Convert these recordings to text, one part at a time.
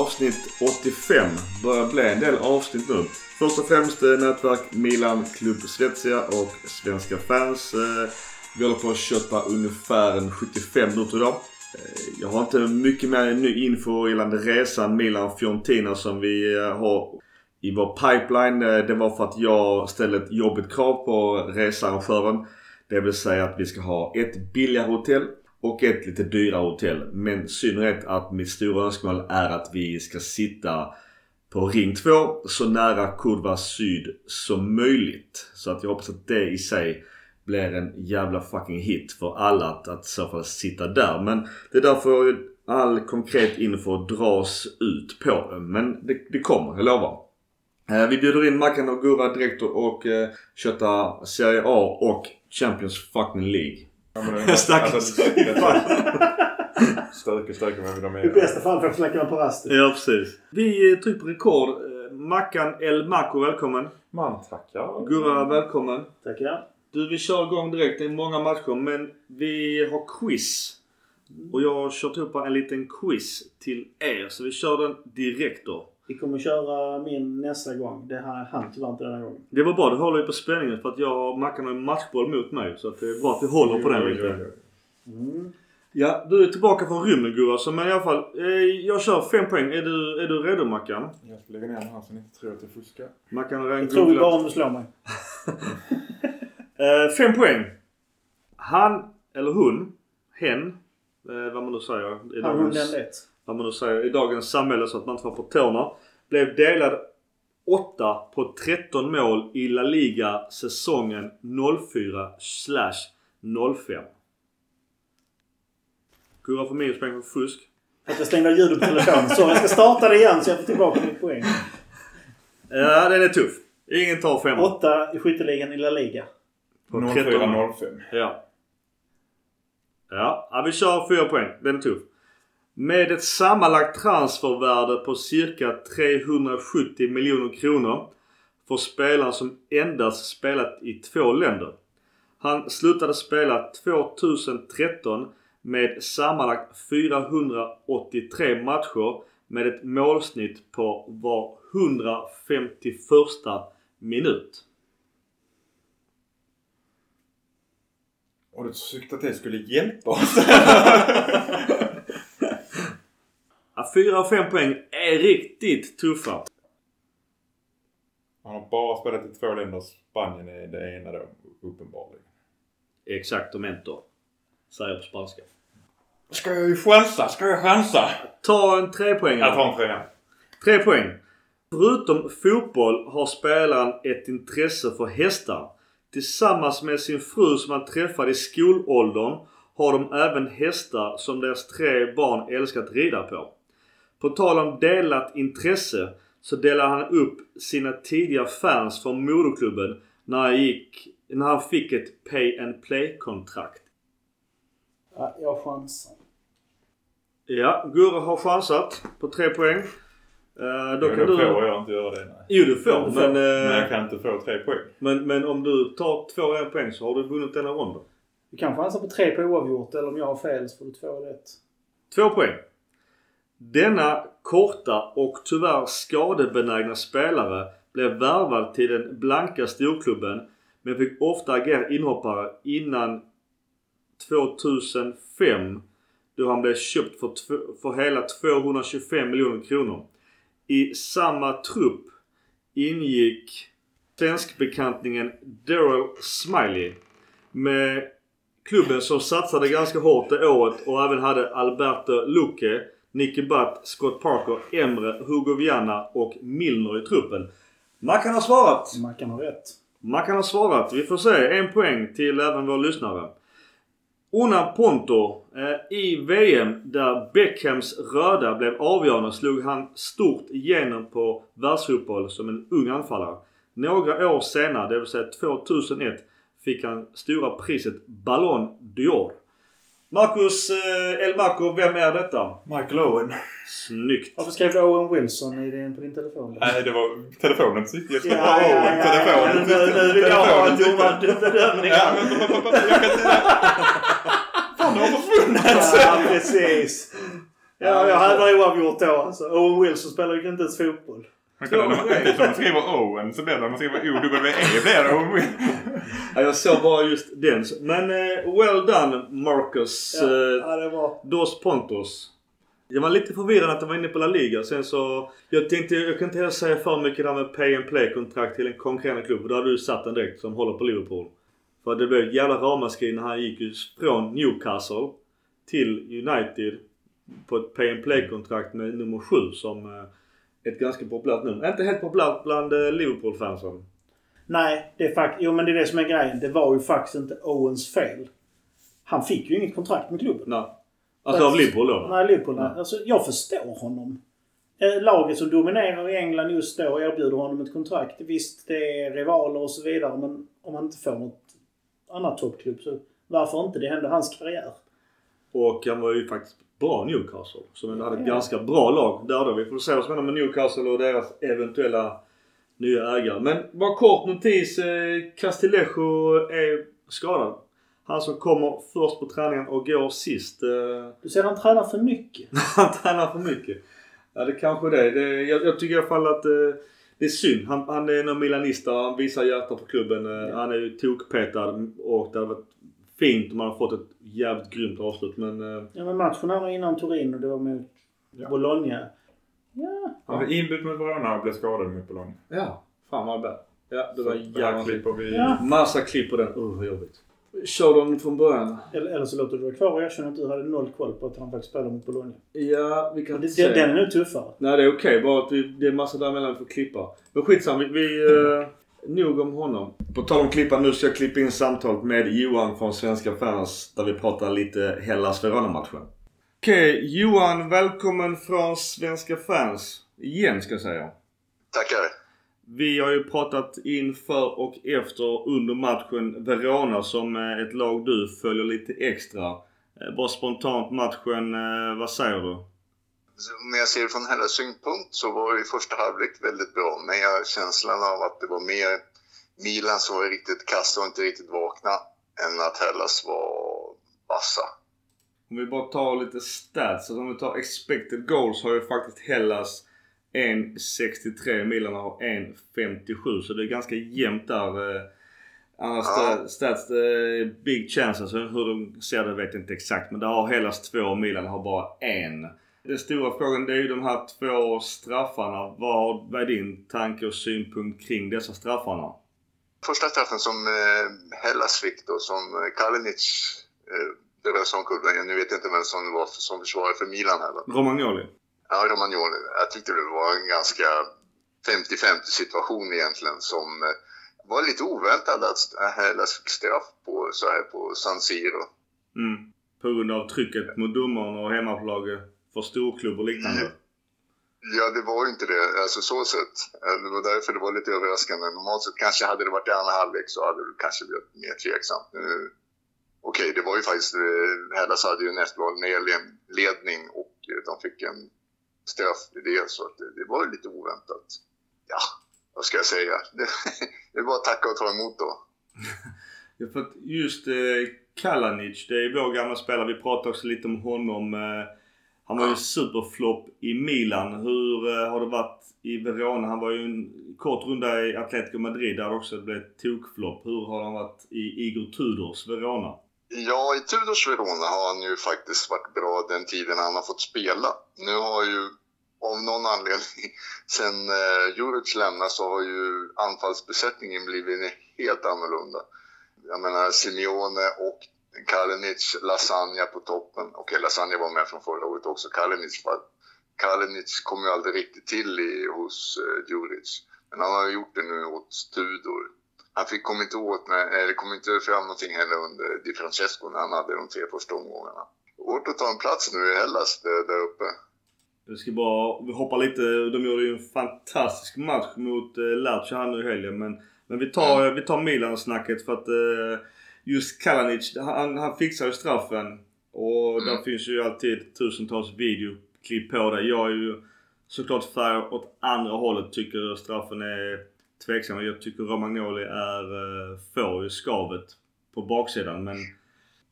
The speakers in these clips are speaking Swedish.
Avsnitt 85 börjar bli en del avsnitt nu. Först och främst eh, nätverk Milan, Klubb Svezia och Svenska fans. Eh, vi håller på att köpa ungefär en 75 minuter idag. Eh, jag har inte mycket mer ny info gällande resan Milan-Fiorentina som vi har i vår pipeline. Det var för att jag ställde ett jobbigt krav på researrangören. Det vill säga att vi ska ha ett billigare hotell och ett lite dyrare hotell. Men synnerhet att mitt stora önskemål är att vi ska sitta på ring 2 så nära Kurva Syd som möjligt. Så att jag hoppas att det i sig blir en jävla fucking hit för alla att, att i så fall sitta där. Men det är därför all konkret info dras ut på. Men det, det kommer, jag lovar. Eh, Vi bjuder in Mackan och Gurra direkt och, och eh, köta Serie A och Champions fucking League. Ja, men det- Stackars. alltså, Stökig, stökig men de I är... bästa fall får jag snacka med på rasten. Ja precis. Vi eh, trycker på rekord. Eh, Mackan El Mako välkommen. Man tackar. Gurra välkommen. Tackar. Du vi kör igång direkt. Det är många matcher men vi har quiz. Och jag har kört ihop en liten quiz till er. Så vi kör den direkt då. Vi kommer köra min nästa gång. Det här hann tyvärr inte denna gången. Det var bra. Du håller ju på spänningen för att jag och Mackan har en matchboll mot mig. Så att det är bra att vi håller på den lite. Mm. Ja, du är tillbaka från rymden Gurra. Så men i alla fall. Eh, jag kör fem poäng. Är du, är du redo Mackan? Jag ska lägga ner den här så ni inte tror att jag fuskar. Mackan har redan Jag tror bara om du slår mig. Eh, fem poäng. Han eller hon, hen, eh, vad man nu säger. Han, hon, den lätt. Vad man nu säger i dagens samhälle så att man inte får på tårna. Blev delad 8 på 13 mål i La Liga säsongen 04 05. Gurra får minuspoäng för fusk. Att jag stängde av ljudet på telefonen. Så jag ska starta det igen så jag får tillbaka mitt poäng. Ja, den är tuff. Ingen tar femman. Åtta i skytteligan i La Liga. På 13 mål. 04-05. Ja. Ja, ja vi kör fyra poäng. Den är tuff. Med ett sammanlagt transfervärde på cirka 370 miljoner kronor för spelaren som endast spelat i två länder. Han slutade spela 2013 med sammanlagt 483 matcher med ett målsnitt på var 151 minut. Och du tyckte att det skulle hjälpa oss? Ja, 4 och 5 poäng är riktigt tuffa. Han har bara spelat i två länder. Spanien är det ena då, uppenbarligen. Exactamente. Säger på spanska. Ska jag chansa? Ska jag chansa? Ta en trepoängare. Jag tar en trea. Tre poäng. Förutom fotboll har spelaren ett intresse för hästar. Tillsammans med sin fru som han träffade i skolåldern har de även hästar som deras tre barn älskar att rida på. På tal om delat intresse så delar han upp sina tidiga fans från moderklubben när han, gick, när han fick ett pay and play-kontrakt. Ja, jag chansar. Ja, Gurra har chansat på tre poäng. Uh, då Då kan får du... jag inte göra det. Nej. Jo du får, du får. men, Men eh, jag kan inte få tre poäng. men, men om du tar två och en poäng så har du vunnit denna ronden. Du kan chansa på tre på oavgjort eller om jag har fel så får du två rätt. Två poäng. Denna korta och tyvärr skadebenägna spelare blev värvad till den blanka storklubben men fick ofta agera inhoppare innan 2005 då han blev köpt för, för hela 225 miljoner kronor. I samma trupp ingick svenskbekantningen Daryl Smiley med klubben som satsade ganska hårt det året och även hade Alberto Luque, Nicky Butt, Scott Parker, Emre, Hugo Viana och Milner i truppen. Mackan har svarat! Mackan har rätt. Mackan har svarat. Vi får se. En poäng till även våra lyssnare. Una Ponto. Eh, I VM där Beckhams röda blev avgörande slog han stort igenom på världsfotboll som en ung anfallare. Några år senare, det vill säga 2001, fick han stora priset Ballon d'Or. Marcus eh, El Marco, vem är detta? Michael Owen. Snyggt! Varför skrev du Owen Wilson i din, på din telefon? Nej, det var telefonen. Jag ska Ja, bara ja, Owen. ja, Telefonen. ja. Nu, nu vill jag ha en Telefonen domar- tyckte- bedömning. Ja, men jag kan säga... Fan, det har försvunnit! Ja, precis. Ja, jag hade oavgjort då alltså. Owen Wilson spelar ju inte ens fotboll. Man när man, när man skriver Owen så blir det när man skriver O-W-E blir det Owen Wilson. Ja, jag såg bara just den. Men eh, well done Marcus. Ja, Eh, ja det var... Dos Pontos. Jag var lite förvirrad att de var inne på La Liga. Sen så... Jag tänkte, jag kan inte heller säga för mycket där med pay and play-kontrakt till en konkurrerande klubb. Då hade du satt den direkt som håller på Liverpool. För det blev ett jävla ramaskri när han gick från Newcastle till United på ett pay and play-kontrakt med nummer 7 som eh, ett ganska populärt nummer. Inte helt populärt bland eh, Liverpool-fansen. Nej, det är fakt- Jo men det är det som är grejen. Det var ju faktiskt inte Owens fel. Han fick ju inget kontrakt med klubben. Nej. Alltså av Liverpool då? Nej, Liverpool. Nej. Nej. Alltså, jag förstår honom. Eh, Laget som dominerar i England just då erbjuder honom ett kontrakt. Visst, det är rivaler och så vidare men om han inte får något annat toppklubb så varför inte? Det hände hans karriär. Och han var ju faktiskt bra Newcastle. Som ändå hade ett Ja. ganska bra lag där då. Vi får se vad som händer med Newcastle och deras eventuella nya ägare. Men bara kort notis. Eh, Castillejo är skadad. Han som kommer först på träningen och går sist. Eh, Du ser han tränar för mycket. han tränar för mycket. Ja det kanske det. det jag, jag tycker i alla fall att eh, det är synd. Han, han är en milanista. Han visar hjärta på klubben. Eh, Ja. Han är ju tokpetad och det hade varit fint om han hade fått ett jävligt grymt avslut. Men eh, Ja men matchen här innan Turin och det var mot Ja. Bologna. Ja. Han blev inbytt mot Verona och blev skadad mot Bologna. Ja, fan vad bad. Ja, det var Så det jävligt. klipper vi... Ja. Massa klipp på den. Uh, vad jobbigt. Kör dem från början. Eller, eller så låter du vara kvar och erkänna att du hade noll koll på att han faktiskt spelade mot Bologna. Ja, vi Och kan det, se. den, är nog tuffare. Nej, det är okej. Bara att vi, det är massa däremellan vi får klippa. Men skitsamma. Vi... vi uh, nog om honom. På tal om klippa. Nu ska jag klippa in samtalet med Johan från Svenska fans. Där vi pratar lite Hellas Verona-matchen. Okej, Johan. Välkommen från Svenska fans. Igen ska jag säga. Tackar. Vi har ju pratat inför och efter under matchen Verona som eh, ett lag du följer lite extra. Eh, Bara spontant matchen, eh, vad säger du? Om jag ser det från Hellas synpunkt så var ju första halvlek väldigt bra. Men jag har känslan av att det var mer Milan som var riktigt kassa och inte riktigt vakna än att Hellas var vassa. Om vi bara tar lite stats. Alltså om vi tar expected goals har ju faktiskt Hellas 1.63. Milan har 1.57. Så det är ganska jämnt där. eh. Annars Ja. sta- stats, eh, big chances. Hur de ser det vet jag inte exakt. Men där har Hellas två och Milan har bara en. Den stora frågan det är ju de här två straffarna. Vad, vad är din tanke och synpunkt kring dessa straffarna? Första straffen som eh, Hellas fick då, som eh, Kalinic eh, det rör sig omkull. Nu vet jag inte vem som var för, som försvarare för Milan heller. Romagnoli. Ja, Romagnoli. Jag tyckte det var en ganska 50-50 situation egentligen som eh, var lite oväntad att Hellas fick straff på så här på San Siro. Mm. På grund av trycket mot domaren och hemmapolaget för storklubb och liknande. Ja, det var ju inte det. Alltså så sett. Eh, Det var därför det var lite överraskande. Normalt sett kanske hade det varit i andra halvlek så hade det kanske blivit mer tveksamt. Nu- Okej, det var ju faktiskt... eh, Hellas hade ju näst var ledning och eh, de fick en straff i det. Så att det, det var ju lite oväntat. Ja, vad ska jag säga? Det, det är bara att tacka och ta emot då. Ja, för att just eh, Kalanic, det är vår gamla spelare. Vi pratade också lite om honom. Eh, han var ju superflopp i Milan. Hur eh, har det varit i Verona? Han var ju en kort runda i Atletico Madrid där också det blev tokflopp. Hur har han varit i Igor Tudors Verona? Ja, i Tudors Verona har han ju faktiskt varit bra den tiden han har fått spela. Nu har ju av någon anledning, sen eh, Juric lämnade så har ju anfallsbesättningen blivit helt annorlunda. Jag menar Simeone och Kalinic, Lasagna på toppen. Okej, Lasagna var med från förra året också. Kalinic, var- Kalinic kom ju aldrig riktigt till i, hos eh, Juric. Men han har gjort det nu åt Tudor. Han fick, kom, inte åt med, eller kom inte fram någonting heller under Di Francesco när han hade de tre första omgångarna. Hårt att ta en plats nu i Hellas där, där uppe. Jag ska bara vi hoppar lite. De gjorde ju en fantastisk match mot eh, Lazio här nu i helgen. Men, men vi tar, Mm. vi tar Milan-snacket för att eh, just Kalanic, han, han fixar ju straffen. Och Mm. där finns ju alltid tusentals videoklipp på det. Jag är ju såklart färg åt andra hållet. Tycker straffen är tveksam. Jag tycker Romagnoli är, eh, får ju skavet på baksidan. Men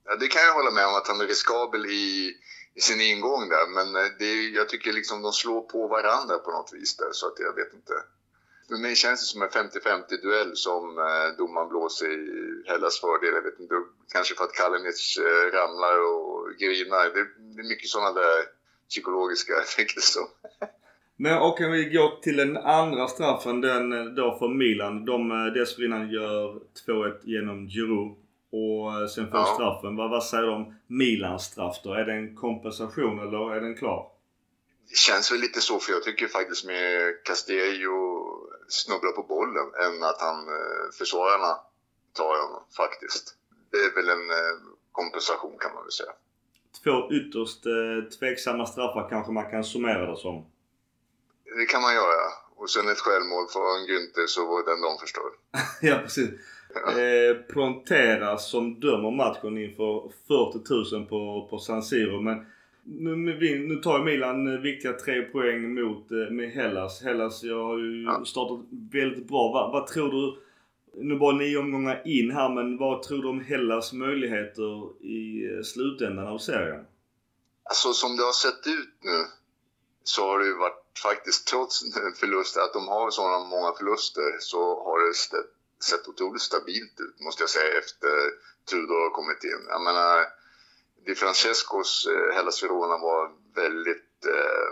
Ja, det kan jag hålla med om att han är riskabel i, i sin ingång där. Men eh, det, jag tycker liksom de slår på varandra på något vis där, så att jag vet inte. För mig känns det som en 50-50 duell som eh, domaren blåser i Hellas fördel. Jag vet inte, kanske för att Kalinic eh, ramlar och grinar. Det, det är mycket sådana där psykologiska effekter som Men och om vi går till den andra straffen, den eh, då för Milan. De eh, dessförinnan gör 2-1 genom Giroud. Och eh, sen får Ja. straffen. Vad, vad säger du om Milans straff då? Är det en kompensation eller är den klar? Det känns väl lite så, för jag tycker faktiskt med Castello snubblar på bollen än att han eh, försvararna tar honom faktiskt. Det är väl en eh, kompensation kan man väl säga. Två ytterst eh, tveksamma straffar kanske man kan summera det som. Det kan man göra. Och sen ett självmål från Günther så var den de förstörd. ja precis. Eh, Prontera som dömer matchen inför 40 000 på, på San Siro. Men nu, nu tar Milan eh, viktiga tre poäng mot eh, med Hellas. Hellas jag har ju Ja. startat väldigt bra. Vad, vad tror du? Nu bara nio omgångar in här men vad tror du om Hellas möjligheter i eh, slutändan av serien? Alltså som det har sett ut nu så har det ju varit faktiskt trots förluster, att de har sådana många förluster så har det st- sett otroligt stabilt ut måste jag säga efter Tudor har kommit in. Jag menar, Di Francescos eh, Hellas Verona var väldigt eh,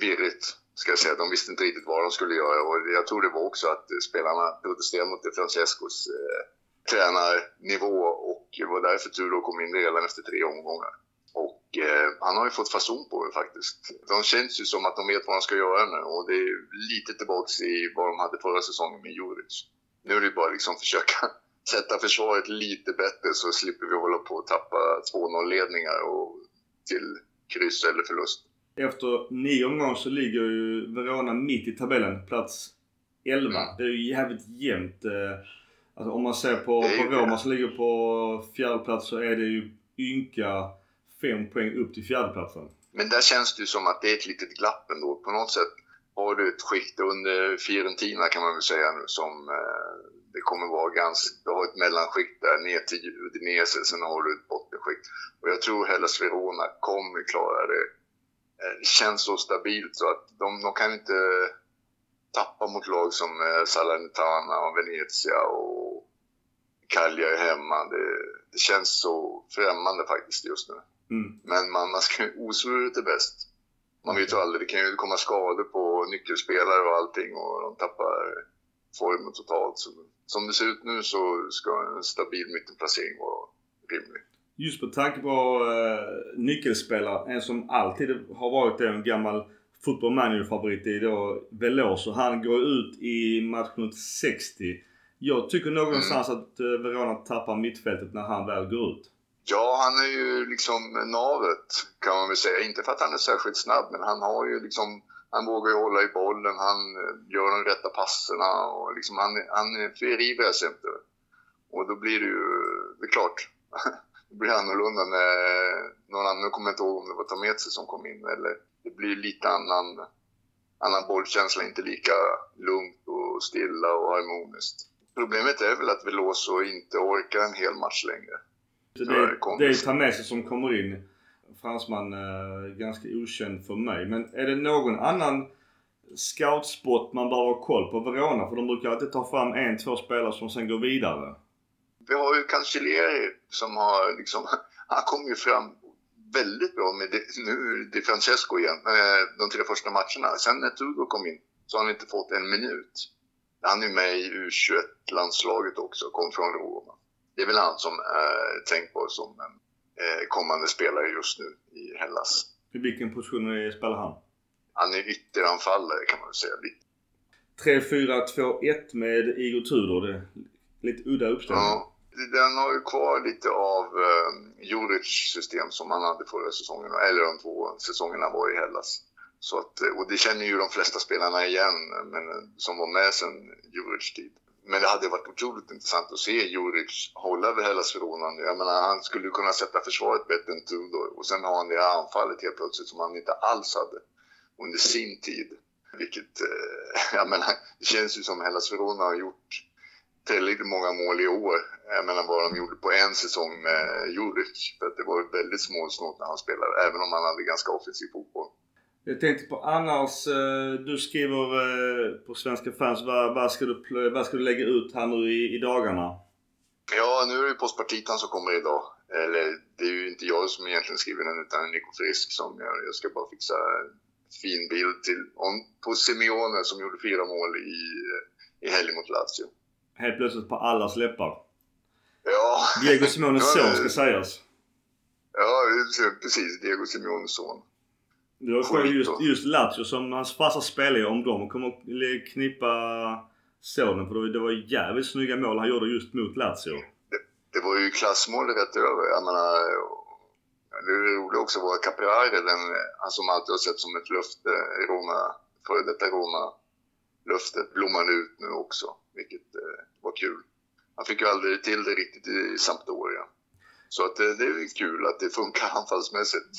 virrigt ska jag säga. De visste inte riktigt vad de skulle göra och jag tror det var också att spelarna protesterade mot Di Francescos eh, tränarnivå och det var därför Tudor kom in redan efter tre omgångar. Och eh, han har ju fått fason på det faktiskt. De känns ju som att de vet vad de ska göra nu och det är lite tillbaks i vad de hade förra säsongen med Juric. Nu är det bara liksom försöka sätta försvaret lite bättre så slipper vi hålla på att tappa 2-0 ledningar och till kryss eller förlust. Efter nio omgångar så ligger ju Verona mitt i tabellen. Plats 11. Mm. Det är ju jävligt jämnt. eh, Alltså om man ser på, på. Roma som ligger på fjärde plats så är det ju ynka fem poäng upp till fjärdeplatsen. Men där känns det ju som att det är ett litet glapp ändå. På något sätt har du ett skikt under Fiorentina kan man väl säga nu som eh, det kommer vara ganska, du har ett mellanskikt där ner till Udinese, sen har du ett bottenskikt. Och jag tror Hellas Verona kommer klara det. Eh, Det känns så stabilt så att de, de kan inte tappa mot lag som eh, Salernitana och Venezia och Cagliari hemma. Det, det känns så främmande faktiskt just nu. Mm. Men man, man ska ju osvuret är bäst. Man vet ju aldrig, det kan ju komma skador på nyckelspelare och allting och de tappar formen totalt. Så, som det ser ut nu så ska en stabil mittenplacering vara rimlig. Just med tanke på uh, nyckelspelare. En som alltid har varit en gammal football manager favorit i då Veloso. Han går ut i matchminut 60. Jag tycker någonstans att eh, Verona tappar mittfältet när han väl går ut. Ja, han är ju liksom navet kan man väl säga. Inte för att han är särskilt snabb, men han har ju liksom han vågar ju hålla i bollen, han eh, gör de rätta passerna och liksom han, han förivras inte. Och då blir det ju, det är klart, det blir annorlunda när någon annan, nu kommer jag inte ihåg om det var Tametse som kom in eller det blir lite annan, annan bollkänsla, inte lika lugnt och stilla och harmoniskt. Problemet är väl att Veloso inte orkar en hel match längre. Det, är det är Tamese som kommer in. Fransman, eh, ganska okänd för mig. Men är det någon annan scoutspot man bör ha koll på Verona? För de brukar alltid ta fram en, två spelare som sen går vidare. Vi har ju Cancellieri som har liksom, han kom ju fram väldigt bra med det, nu är det Francesco igen, eh, de tre första matcherna. Sen när Tugo kom in så har han inte fått en minut. Han är med i U21-landslaget också, kom från Roma. Det är väl han som eh, är tänkbar som en kommande spelare just nu i Hellas. I vilken position spelar han? Han är ytteranfallare kan man väl säga. Lite. 3-4-2-1 med Igor Tudor. Det är lite udda uppställning. Ja, den har ju kvar lite av eh, Juric system som han hade förra säsongen, eller de två säsongerna han var i Hellas. Så att, eh, och det känner ju de flesta spelarna igen, men, eh, som var med sen Juric tid. Men det hade varit otroligt intressant att se Juric hålla över Hellas Verona. Jag menar, han skulle kunna sätta försvaret bättre än Tudor och sen har han det anfallet helt plötsligt som han inte alls hade under sin tid. Vilket, eh, jag menar, det känns ju som Hellas Verona har gjort tillräckligt många mål i år. Jag menar vad de gjorde på en säsong med Juric. För att det var väldigt småsnålt när han spelade, även om han hade ganska offensiv fotboll. Jag tänkte på annars, eh, du skriver eh, på Svenska fans. Vad, vad, ska, du, vad ska du lägga ut här nu i, i dagarna? Ja, nu är det Postpartitan som kommer idag. Eller det är ju inte jag som egentligen skriver den utan Nico Frisk som gör Jag ska bara fixa en fin bild till, om, på Simeone som gjorde fyra mål i, i helgen mot Lazio. Helt plötsligt på allas läppar. Ja, Diego Simones Ja, son ska sägas. ja precis. Diego Simeones son. Det var själv just, just Lazio som hans farsa spelade om dem. Kommer att knippa sonen för det var- det jävligt snygga mål han gjorde just mot Lazio. Det var ju klassmål rätt över. Jag menar, det är roligt också var Capriari, den, han som alltid har sett som ett löfte Roma, före detta Roma-löftet, blommade ut nu också, vilket eh, var kul. Han fick ju aldrig till det riktigt i Sampdoria. Så att det, det är kul att det funkar anfallsmässigt.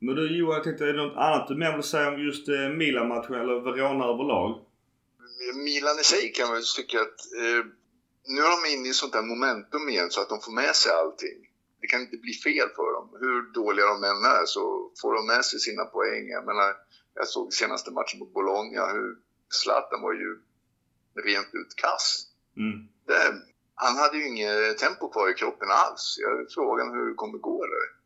Men du Johan, jag tänkte är det något annat du mer vill säga om just eh, Milan-matchen eller Verona överlag? Milan i sig kan man väl tycka att eh, nu är de inne i sånt där momentum igen så att de får med sig allting. Det kan inte bli fel för dem. Hur dåliga de än är så får de med sig sina poäng. Jag menar, jag såg senaste matchen mot Bologna hur Zlatan var ju rent ut kass. Mm. Det, han hade ju inget tempo kvar i kroppen alls. Jag frågan hur det kommer gå där.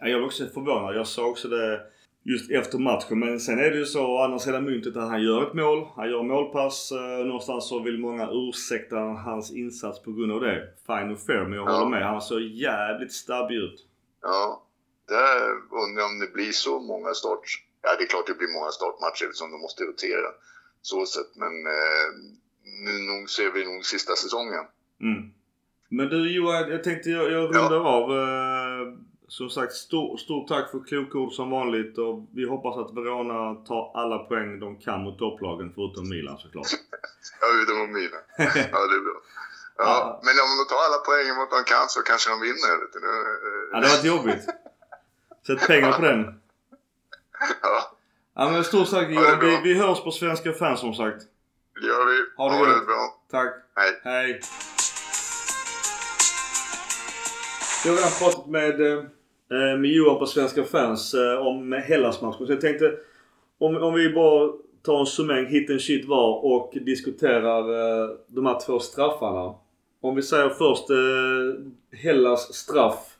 Ja, jag var också förvånad. Jag sa också det just efter matchen. Men sen är det ju så å andra sidan myntet att han gör ett mål. Han gör målpass. Eh, någonstans så vill många ursäkta hans insats på grund av det. Fine och fair men jag Ja. håller med. Han såg jävligt stabbig ut. Ja, där undrar jag om det blir så många start... Ja, det är klart det blir många startmatcher eftersom de måste rotera. Så sett, men eh, nu nog ser vi nog sista säsongen. Mm. Men du Johan, jag tänkte jag, jag Ja. rundar av. Eh, som sagt, stor, stort tack för klokord som vanligt. Och vi hoppas att Verona tar alla poäng de kan mot topplagen förutom Milan såklart. Ja, utom Milan. Ja, det är bra. Ja, Ja. men om de tar alla poäng mot de kan så kanske de vinner. Vet du. Ja, det har varit jobbigt. Sätt pengar på den. Ja, Ja men stort tack Johan. Vi, vi hörs på Svenska fans som sagt. det gör vi. Ha det ha det bra. Tack. Hej. Hej. Jag har redan pratat med, eh, med Johan på Svenska fans eh, om Hellas-matchen. Så jag tänkte om, om vi bara tar en summering hit and shit var och diskuterar eh, de här två straffarna. Om vi säger först eh, Hellas straff.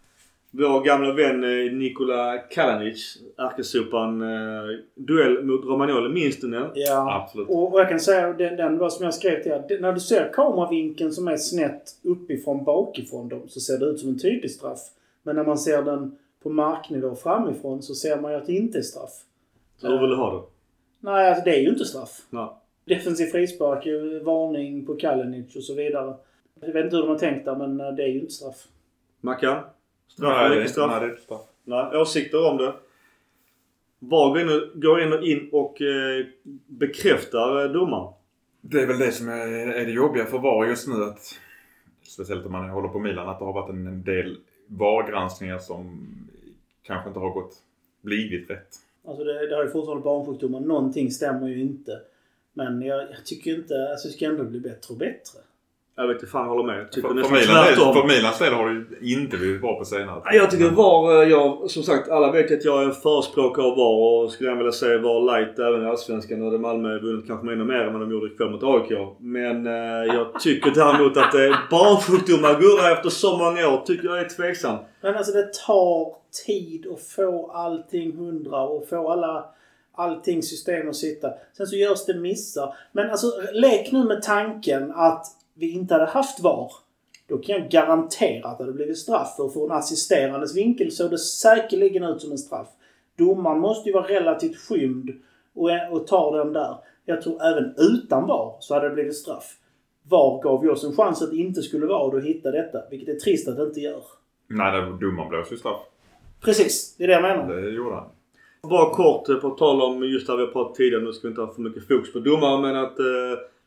Vår gamla vän eh, Nikola Kalanic, ärkesopan, eh, duell mot Romagnoli. Minns du den? Ja. Absolut. Och, och jag kan säga den, den var som jag skrev till er. När du ser kameravinkeln som är snett uppifrån bakifrån dem så ser det ut som en tydlig straff. Men när man ser den på marknivå framifrån så ser man ju att det inte är straff. Så hur vill du ha det? Nej, alltså det är ju inte straff. Nej. Defensiv frispark, ju varning på Kalinic och så vidare. Jag vet inte hur de har tänkt där men eh, det är ju inte straff. Mackan? Straff Nej, eller inte straff? nej, det är inte straff. Nej, åsikter om det? VAR går in och, går in och, in och eh, bekräftar eh, domaren. Det är väl det som är, är det jobbiga för VAR just nu. Att, speciellt om man håller på Milan. Att det har varit en del VAR-granskningar som kanske inte har gått, blivit rätt. Alltså det, det har ju fortfarande barnsjukdomar. Någonting stämmer ju inte. Men jag, jag tycker inte... Alltså det ska ändå bli bättre och bättre. Jag vet inte fan jag håller med. Tycker För, för, nästan Milan, tvärtom. för Milans del har det ju inte blivit bra på senare Nej, Jag tycker VAR, eh, jag, som sagt alla vet att jag är en förespråkare av VAR och skulle jag vilja säga VAR light även i Allsvenskan. Hade Malmö vunnit kanske ännu mer än vad de gjorde ikväll mot AIK. Men eh, jag tycker däremot att eh, barnsjukdomar gurrar efter så många år tycker jag är tveksam. Men alltså det tar tid att få allting hundra och få alla allting system att sitta. Sen så görs det missar. Men alltså lek nu med tanken att vi inte hade haft VAR. Då kan jag garantera att det hade blivit straff. För en assisterandes vinkel såg det säkerligen ut som en straff. Domaren måste ju vara relativt skymd och, och tar den där. Jag tror även utan VAR så hade det blivit straff. VAR gav ju oss en chans att det inte skulle vara och då hitta detta. Vilket är trist att det inte gör. Nej, domaren blåser ju straff. Precis, det är det jag menar. Det gjorde han. Bara kort eh, på tal om just det vi har pratat tidigare. Nu ska vi inte ha för mycket fokus på domare men att eh,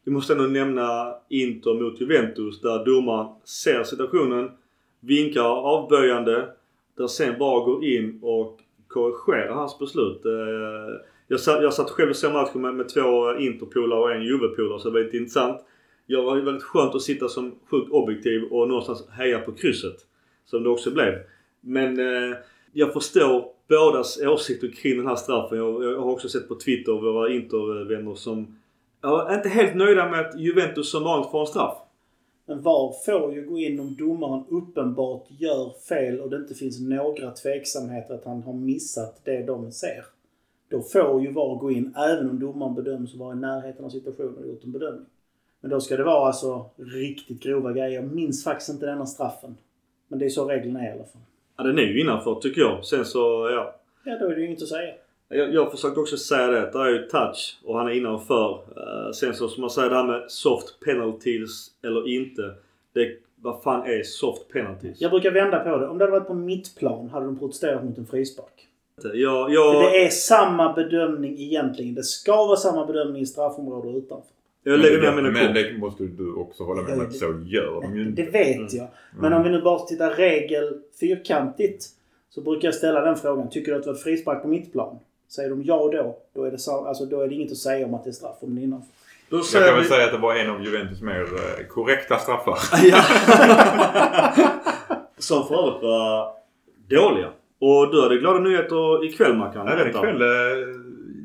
vi måste ändå nämna Inter mot Juventus där domaren ser situationen, vinkar avböjande. Där sen bara går in och korrigerar hans beslut. Eh, jag, satt, jag satt själv och såg matchen med, med två Interpolare och en Juve-polare så det var lite intressant. Jag var väldigt skönt att sitta som sjukt objektiv och någonstans heja på krysset. Som det också blev. Men eh, jag förstår bådas åsikter kring den här straffen. Jag, jag har också sett på Twitter våra intervänner som är inte helt nöjda med att Juventus som vanligt får en straff. Men VAR får ju gå in om domaren uppenbart gör fel och det inte finns några tveksamheter att han har missat det de ser. Då får ju VAR gå in även om domaren bedöms vara i närheten av situationen och gjort en bedömning. Men då ska det vara alltså riktigt grova grejer. Jag minns faktiskt inte denna straffen. Men det är så reglerna är i alla fall. Ja, den är ju innanför tycker jag. Sen så, ja. Ja, då är det ju inget att säga. Jag, jag försökte också säga det. Det är ju touch och han är innanför. Uh, sen så som man säger det här med soft penalties eller inte. Det, vad fan är soft penalties? Jag brukar vända på det. Om det hade varit på mittplan hade de protesterat mot en frispark. Jag, jag, För det är samma bedömning egentligen. Det ska vara samma bedömning i straffområdet och utanför. jag lägger ner mina Men det måste du också hålla med om att så gör de ju Det inte. vet jag. Men om vi nu bara tittar regel fyrkantigt. Så brukar jag ställa den frågan. Tycker du att det var frispark på mittplan? Säger de ja då, då är det, alltså, då är det inget att säga om att det är straff om det är innanför. Då Jag kan väl vi... säga att det var en av Juventus mer eh, korrekta straffar. Ja. Som för övrigt var dåliga. Och du hade glada nyheter ikväll Mackan. Även Berätta. ikväll eh,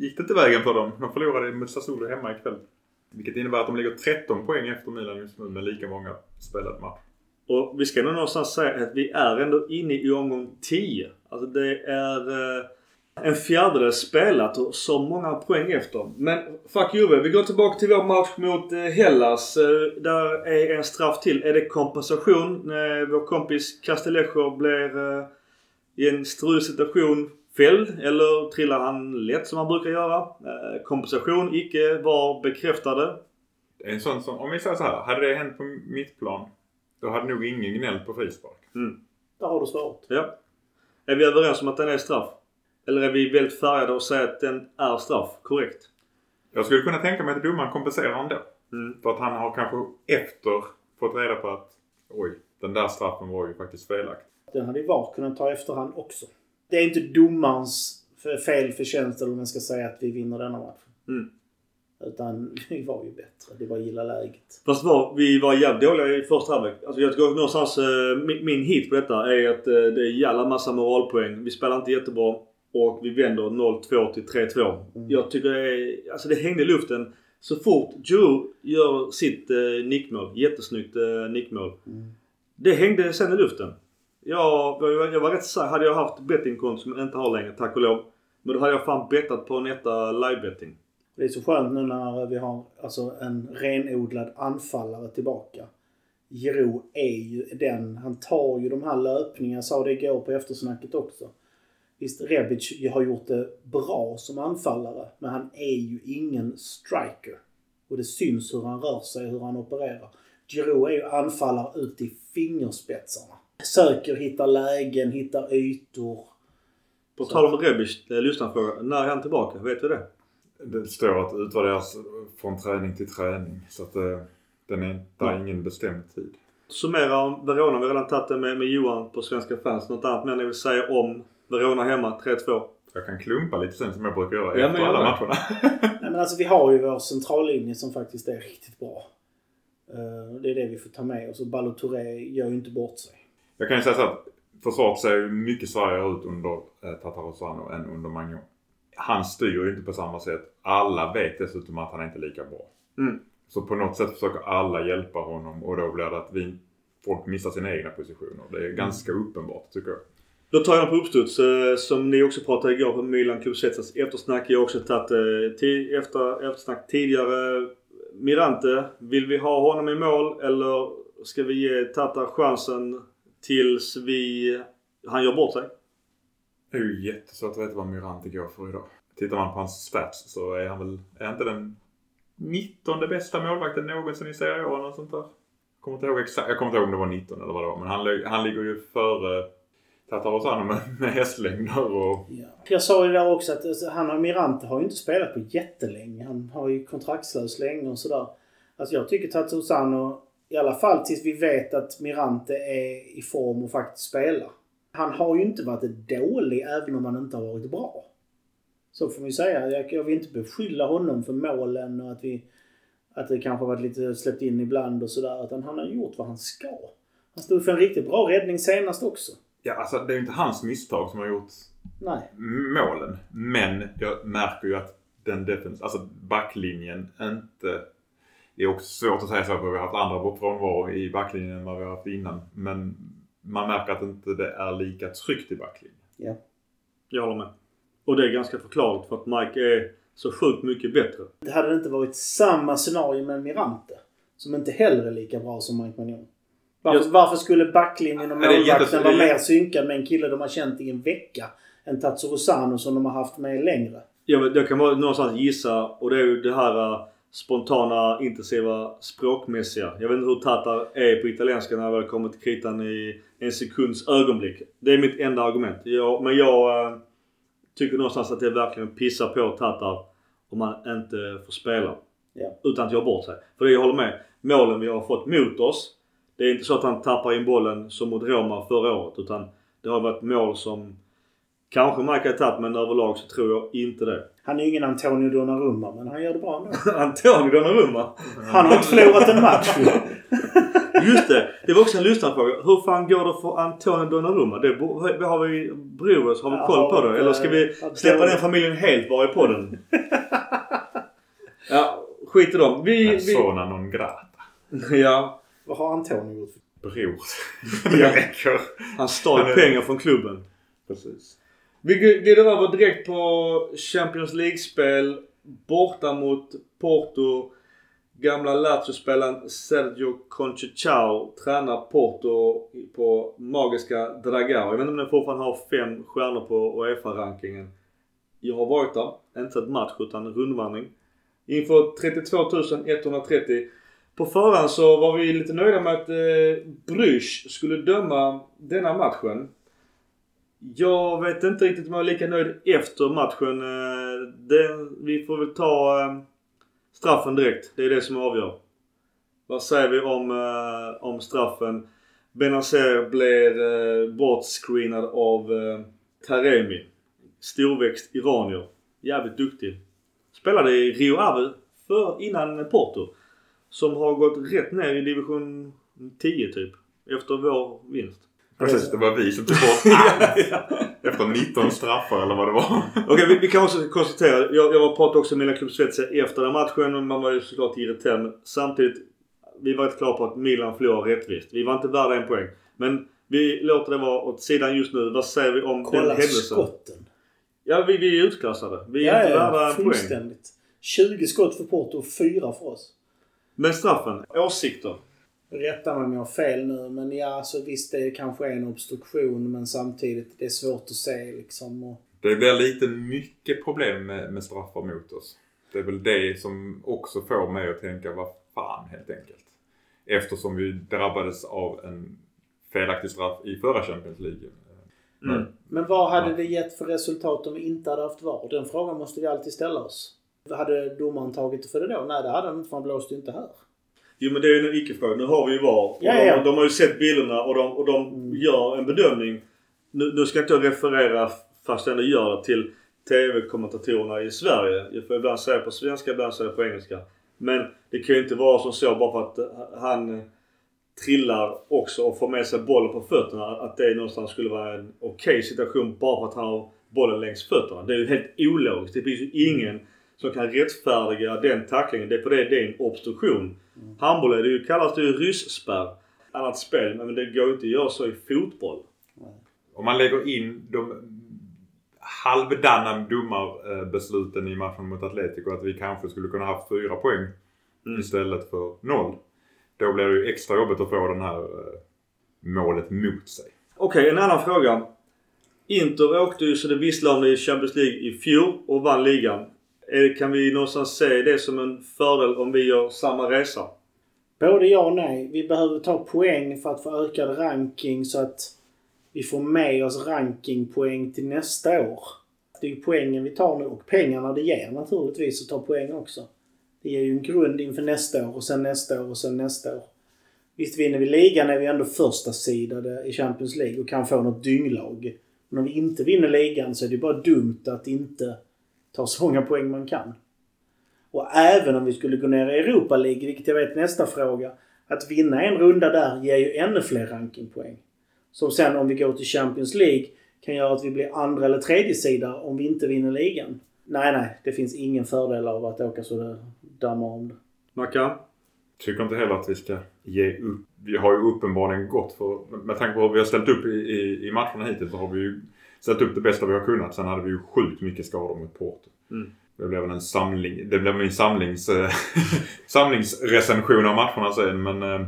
gick det inte vägen för dem. De förlorade mot Sassuolo hemma ikväll. Vilket innebär att de ligger 13 poäng efter Milan just nu med lika många spelade matcher. Och vi ska nog någonstans säga att vi är ändå inne i omgång 10. Alltså det är eh, en fjärdedel spelat och så många poäng efter. Men fuck Juve. Vi går tillbaka till vår match mot eh, Hellas. Eh, där är en straff till. Är det kompensation? När vår kompis Castellejo blir eh, i en strulig situation fälld eller trillar han lätt som han brukar göra? Kompensation icke var bekräftade. En sån som, om vi säger så här. Hade det hänt på mittplan. Då hade nog ingen gnällt på frispark. Där har du svaret. Ja. Är vi överens om att den är straff? Eller är vi väldigt färgade och säger att den är straff? Korrekt. Jag skulle kunna tänka mig att domaren kompenserar ändå. Mm. För att han har kanske efter fått reda på att oj, den där straffen var ju faktiskt felaktig. Den hade ju VAR kunnat ta efterhand också. Det är inte domarens fel förtjänst eller om man ska säga att vi vinner denna match. Mm. Utan vi var ju bättre. Det var gilla läget. Fast var, vi var jävligt dåliga i första halvlek. Alltså jag tycker någonstans eh, min, min hit på detta är att eh, det är jävla massa moralpoäng. Vi spelar inte jättebra. Och vi vänder 0-2 till 3-2. Jag tycker det är, Alltså det hängde i luften. Så fort Giroud gör sitt eh, nickmål. Jättesnyggt eh, nickmål. Det hängde sen i luften. Jag, jag, jag var rätt säker. Hade jag haft bettingkonto som jag inte har längre, tack och lov. Men då hade jag fan bettat på Netta live-betting. Det är så skönt nu när vi har alltså, en renodlad anfallare tillbaka. Giroud är ju den. Han tar ju de här löpningarna. Jag sa det igår på eftersnacket också. Visst, Rebic har gjort det bra som anfallare. Men han är ju ingen striker. Och det syns hur han rör sig, hur han opererar. Giroud är ju anfallare ut i fingerspetsarna. Söker, hittar lägen, hittar ytor. På tal om Rebic, eh, lyssnarfråga. När är han tillbaka? Vet vi det? Det står att utvärderas från träning till träning. Så att eh, den är, det är ingen bestämd tid. Summera om Verona. Vi har redan tagit det med, med Johan på Svenska fans. Något annat mer ni vill säga om Verona hemma 3-2? Jag kan klumpa lite sen som jag brukar göra Ja, efter alla matcherna. Nej, men alltså vi har ju vår centrallinje som faktiskt är riktigt bra. Eh, Det är det vi får ta med oss. Och Balotouré gör ju inte bort sig. Jag kan ju säga så att försvaret ser ju mycket svagare ut under eh, Tatarosano än under Magnon. Han styr ju inte på samma sätt. Alla vet dessutom att han är inte är lika bra. Mm. Så på något sätt försöker alla hjälpa honom och då blir det att vi, folk missar sina egna positioner. Det är ganska uppenbart tycker jag. Då tar jag den på uppstuds. eh, Som ni också pratade igår på Milan Club Zetsas alltså, eftersnack. Jag har också tagit eh, efter, eftersnack tidigare. Mirante. Vill vi ha honom i mål eller ska vi ge Tata chansen tills vi, han gör bort sig? Det är ju jättesvårt att veta vad Mirante går för idag. Tittar man på hans stats så är han väl, är inte den 19 bästa målvakten någonsin i Serie A eller något sånt där. Jag kommer inte ihåg exakt, jag kommer inte ihåg om det var 19 eller vad det var. Men han, han ligger ju före Tatarosano med, med hästlängder och Ja. Jag sa ju där också att alltså, han och Mirante har ju inte spelat på jättelänge. Han har ju kontraktslös länge och sådär. Alltså jag tycker Tatusano, i alla fall tills vi vet att Mirante är i form och faktiskt spelar. Han har ju inte varit dålig även om han inte har varit bra. Så får man ju säga. Jag, jag vill inte beskylla honom för målen och att vi, att det kanske varit lite släppt in ibland och sådär. Utan han har gjort vad han ska. Han stod för en riktigt bra räddning senast också. Ja, alltså det är ju inte hans misstag som har gjort Nej. målen. Men jag märker ju att den defens alltså backlinjen inte... Det är också svårt att säga så för vi har haft andra frånvaro i backlinjen än vad vi har haft innan. Men man märker att inte det är lika tryggt i backlinjen. Ja. Jag håller med. Och det är ganska förklarligt för att Mike är så sjukt mycket bättre. Det hade inte varit samma scenario med Mirante. Som inte heller är lika bra som Mike Magnon. Varför, Just- varför skulle backlinjen och Ja, målvakten vara mer synkad med en kille de har känt i en vecka än Tatsuro som de har haft med längre? Jag, vet- jag kan bara någonstans gissa och det är ju det här äh, spontana, intensiva, språkmässiga. Jag vet inte hur Tatar är på italienska när jag väl kommer till kritan i en sekunds ögonblick. Det är mitt enda argument. Jag, men jag äh, tycker någonstans att det verkligen pissar på Tatar om man inte får spela. Ja. Utan att göra bort sig. För det jag håller med. Målen vi har fått mot oss. Det är inte så att han tappar in bollen som mot Roma förra året. Utan det har varit mål som kanske Mike har tagit men överlag så tror jag inte det. Han är ju ingen Antonio Donnarumma, men han gör det bra ändå. Antonio Donnarumma. Han har inte förlorat en match ju. Just det! Det var också en lyssnarfråga. Hur fan går det för Antonio Donnarumma? Det har vi, bryr oss, har vi koll på det? Eller ska vi släppa den familjen helt bara i podden? Ja, skit i dem. Vi... vi Persona non grata. ja. Vad har Antonio gjort? Bror. det räcker. Han stal pengar från klubben. Precis. Vi glider över direkt på Champions League-spel. Borta mot Porto. Gamla Lazio-spelaren Sergio Conceição tränar Porto på magiska Dragao. Jag vet inte om den fortfarande har fem stjärnor på Uefa-rankingen. Jag har varit där. Inte sett match utan rundvandring. Inför 32 130. På förhand så var vi lite nöjda med att eh, Brysch skulle döma denna matchen. Jag vet inte riktigt om jag är lika nöjd efter matchen. Eh, Det, vi får väl ta eh, straffen direkt. Det är det som avgör. Vad säger vi om, eh, om straffen? Benazer blev eh, bortscreenad av eh, Taremi. Storväxt iranier. Jävligt duktig. Spelade i Rio Ave för, innan Porto. Som har gått rätt ner i division 10 typ. Efter vår vinst. Precis, det var vi som tog bort allt. Efter 19 straffar eller vad det var. Okej, vi, vi kan också konstatera. Jag, jag var pratade också med Milan Club Svezia efter den matchen och man var ju såklart irriterad. Men samtidigt, vi var inte klara på att Milan förlorade rättvist. Vi var inte värda en poäng. Men vi låter det vara åt sidan just nu. Vad säger vi om den Kolla händelsen? skotten. Ja, vi, vi är utklassade. Vi är Ja, inte värda en poäng. fullständigt. 20 skott för Porto och 4 för oss. Men straffen, åsikter. Rätta mig om jag har fel nu, men ja, så visst det kanske är en obstruktion, men samtidigt det är svårt att se liksom. Och, Det blir lite mycket problem med, med straffar mot oss. Det är väl det som också får mig att tänka vad fan helt enkelt. Eftersom vi drabbades av en felaktig straff i förra Champions League. Mm. men vad hade Ja. det gett för resultat om vi inte hade haft VAR? Den frågan måste vi alltid ställa oss. Hade domaren tagit för det då? Nej, det hade han inte för han blåste ju inte här. Jo men det är ju en icke-fråga. Nu har vi ju VAR. Och Ja, de, ja. de har ju sett bilderna och de, och de Mm. gör en bedömning. Nu, nu ska inte jag referera, fast jag ändå gör det, till TV-kommentatorerna i Sverige. Jag får ibland säga på svenska, ibland säga på engelska. Men det kan ju inte vara som så bara för att eh, han trillar också och får med sig bollen på fötterna. Att det någonstans skulle vara en okej situation bara för att han har bollen längs fötterna. Det är ju helt ologiskt. Det finns ju ingen som kan rättfärdiga den tacklingen. Det är på det det är en obstruktion. Handboll är det ju, kallas det ju rysspärr. Annat spel, men det går inte att göra så i fotboll. Om man lägger in de halvdana domarbesluten i matchen mot Atletico att vi kanske skulle kunna haft fyra poäng Mm. istället för noll. Då blir det ju extra jobbigt att få den här eh, målet mot sig. Okej, en annan fråga. Inter åkte ju så det visslade om det i Champions League i fjol och vann ligan. Eh, kan vi någonstans se det som en fördel om vi gör samma resa? Både ja och nej. Vi behöver ta poäng för att få ökad ranking så att vi får med oss rankingpoäng till nästa år. Det är ju poängen vi tar nu och pengarna det ger naturligtvis att ta poäng också. Det ger ju en grund inför nästa år och sen nästa år och sen nästa år. Visst vinner vi ligan är vi ändå första sidade i Champions League och kan få något dynglag. Men om vi inte vinner ligan så är det bara dumt att inte ta så många poäng man kan. Och även om vi skulle gå ner i Europa League, vilket jag vet nästa fråga. Att vinna en runda där ger ju ännu fler rankingpoäng. Som sen om vi går till Champions League kan göra att vi blir andra eller tredje sida om vi inte vinner ligan. Nej, nej. Det finns ingen fördel av att åka så det dammar om det. Mackan? Tycker inte heller att vi ska ge upp. Vi har ju uppenbarligen gått för, med tanke på hur vi har ställt upp i, i, i matcherna hittills så har vi ju ställt upp det bästa vi har kunnat. Sen hade vi ju sjukt mycket skador mot Porto. Mm. Det blev en samling, det blev min samlings, eh, samlingsrecension av matcherna sen men eh,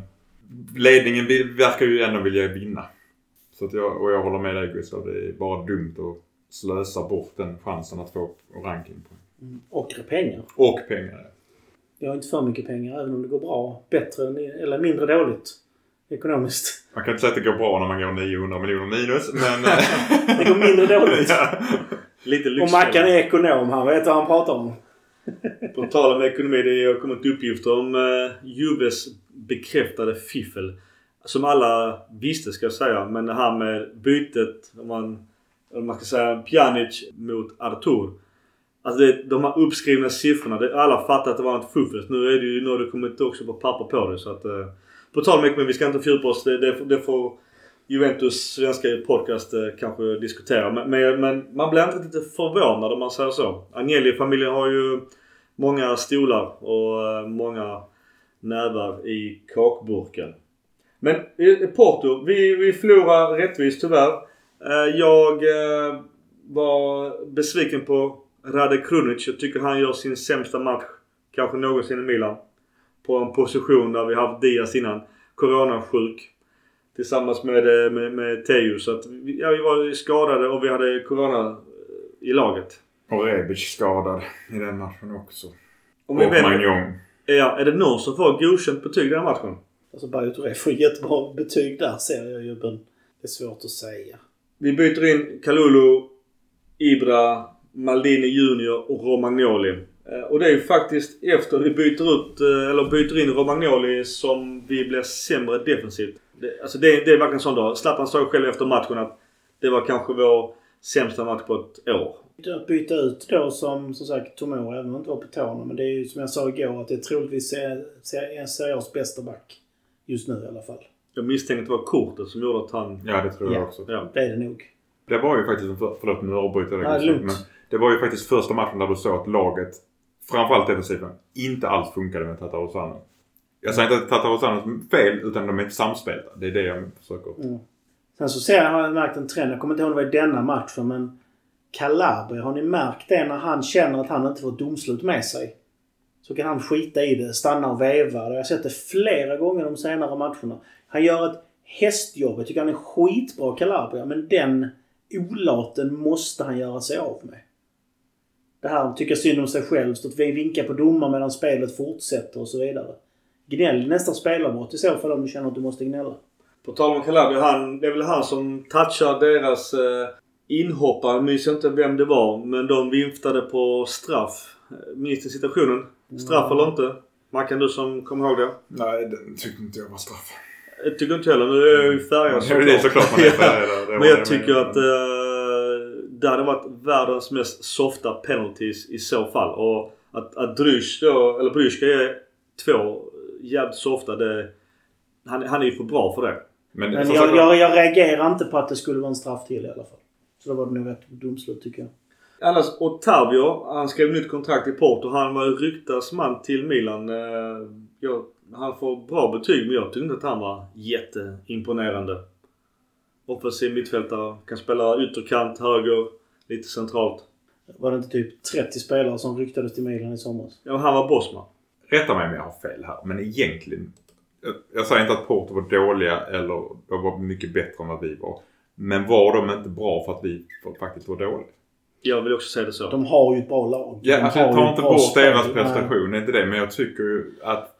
ledningen verkar ju ändå vilja vinna. Så att jag, och jag håller med dig Gustav, det är bara dumt att slösa bort den chansen att få ranking på. Och pengar. Och pengar. Vi har inte för mycket pengar även om det går bra. Bättre eller mindre dåligt. Ekonomiskt. Man kan inte säga att det går bra när man går 900 miljoner minus men... eh, Det går mindre dåligt. ja. Lite Och. Mackan är ekonom. Han vet vad han pratar om. På tal om ekonomi. Det har kommit uppgifter om uh, Juves bekräftade fiffel. Som alla visste ska jag säga. Men det här med bytet. Om man, om man ska säga Pjanic mot Artur. Alltså det, de här uppskrivna siffrorna. Det, alla fattar att det var ett fuffens. Nu är det ju nu har det kommit också på papper på det. Så att, uh, på tal om men Vi ska inte fördjupa oss. Det, det, det får Juventus svenska podcast eh, kanske diskutera. Men, men, men man blir inte riktigt förvånad om man säger så. Agnelli-familjen har ju många stolar och eh, många nävar i kakburken. Men eh, Porto, vi, vi förlorar rättvist tyvärr. Eh, Jag eh, var besviken på Rade Krunic. Jag tycker han gör sin sämsta match kanske någonsin i Milan. På en position där vi haft Diaz innan. Coronasjuk. Tillsammans med, eh, med, med Teo. Så att vi, ja, vi var skadade och vi hade Corona eh, i laget. Och Rebic skadad i den matchen också. Om och Magnon. Ja, är det någon som får godkänt betyg i den här matchen? Alltså Bayo Touré får jättebra betyg där ser jag ju. Men det är svårt att säga. Vi byter in Kalulu, Ibra, Maldini Junior och Romagnoli. Eh, Och det är ju faktiskt efter vi byter ut, eh, eller byter in Romagnoli som vi blir sämre defensivt. Det, alltså det, det är verkligen sån dag. Zlatan sa själv efter matchen att det var kanske vår sämsta match på ett år. Att byta ut då som, som sagt Tomori, även om han inte var på tårna. Men det är ju som jag sa igår att det är troligtvis en seriös bästa back. Just nu i alla fall. Jag misstänker att det var kortet som gjorde att han... Ja, det tror jag Ja. också. Ja. Det är det nog. Det var ju faktiskt, förlåt nu avbryter jag dig Ja, men Det var ju faktiskt första matchen där du såg att laget, framförallt defensiven, inte alls funkade med Tatarosano. Jag säger inte att Tatarosanos fel, utan de är inte samspelta. Det är det jag försöker... Mm. Sen så ser jag, har jag märkt en trend. Jag kommer inte ihåg om det var i denna matchen men Calabria, har ni märkt det när han känner att han inte får ett domslut med sig? Så kan han skita i det, stanna och veva. Jag har sett det flera gånger de senare matcherna. Han gör ett hästjobb. Jag tycker han är skitbra Calabria. Men den olaten måste han göra sig av med. Det här att tycka synd om sig själv, stå och vinka på domar medan spelet fortsätter och så vidare. Gnäll nästa spelarbrott i så fall om du känner att du måste gnälla. På tal om Calabria, han, det är väl han som touchar deras eh, inhoppare. Jag minns inte vem det var. Men de viftade på straff. Minns du situationen? Straff eller inte? Mackan, du som kommer ihåg det? Nej, det tyckte inte jag var straff. Jag tycker inte heller. Nu är jag ju färgad Ja, det är såklart man är färgad. Men jag tycker att eh, det hade varit världens mest softa penalties i så fall. Och att, att Drysch då, eller Bryska är två jävligt softa. Det, han, han är ju för bra för det. Men, Men jag, jag, jag reagerar inte på att det skulle vara en straff till i alla fall. Så då var det nog rätt domslut tycker jag. Annars Otavio, han skrev nytt kontrakt i Porto. Han var ryktas man till Milan. Eh, ja, han får bra betyg men jag tyckte inte att han var jätteimponerande. Offensiv mittfältare. Kan spela ytterkant, höger, lite centralt. Var det inte typ 30 spelare som ryktades till Milan i somras? Ja, han var bossman. Rätta mig om jag har fel här, men egentligen. Jag, jag säger inte att Porto var dåliga eller de var mycket bättre än vad vi var. Men var de inte bra för att vi faktiskt var dåliga? Jag vill också säga det så. De har ju ett bra lag. Ja, alltså jag tar inte bort spel. deras Nej. prestation, det är inte det. Men jag tycker ju att...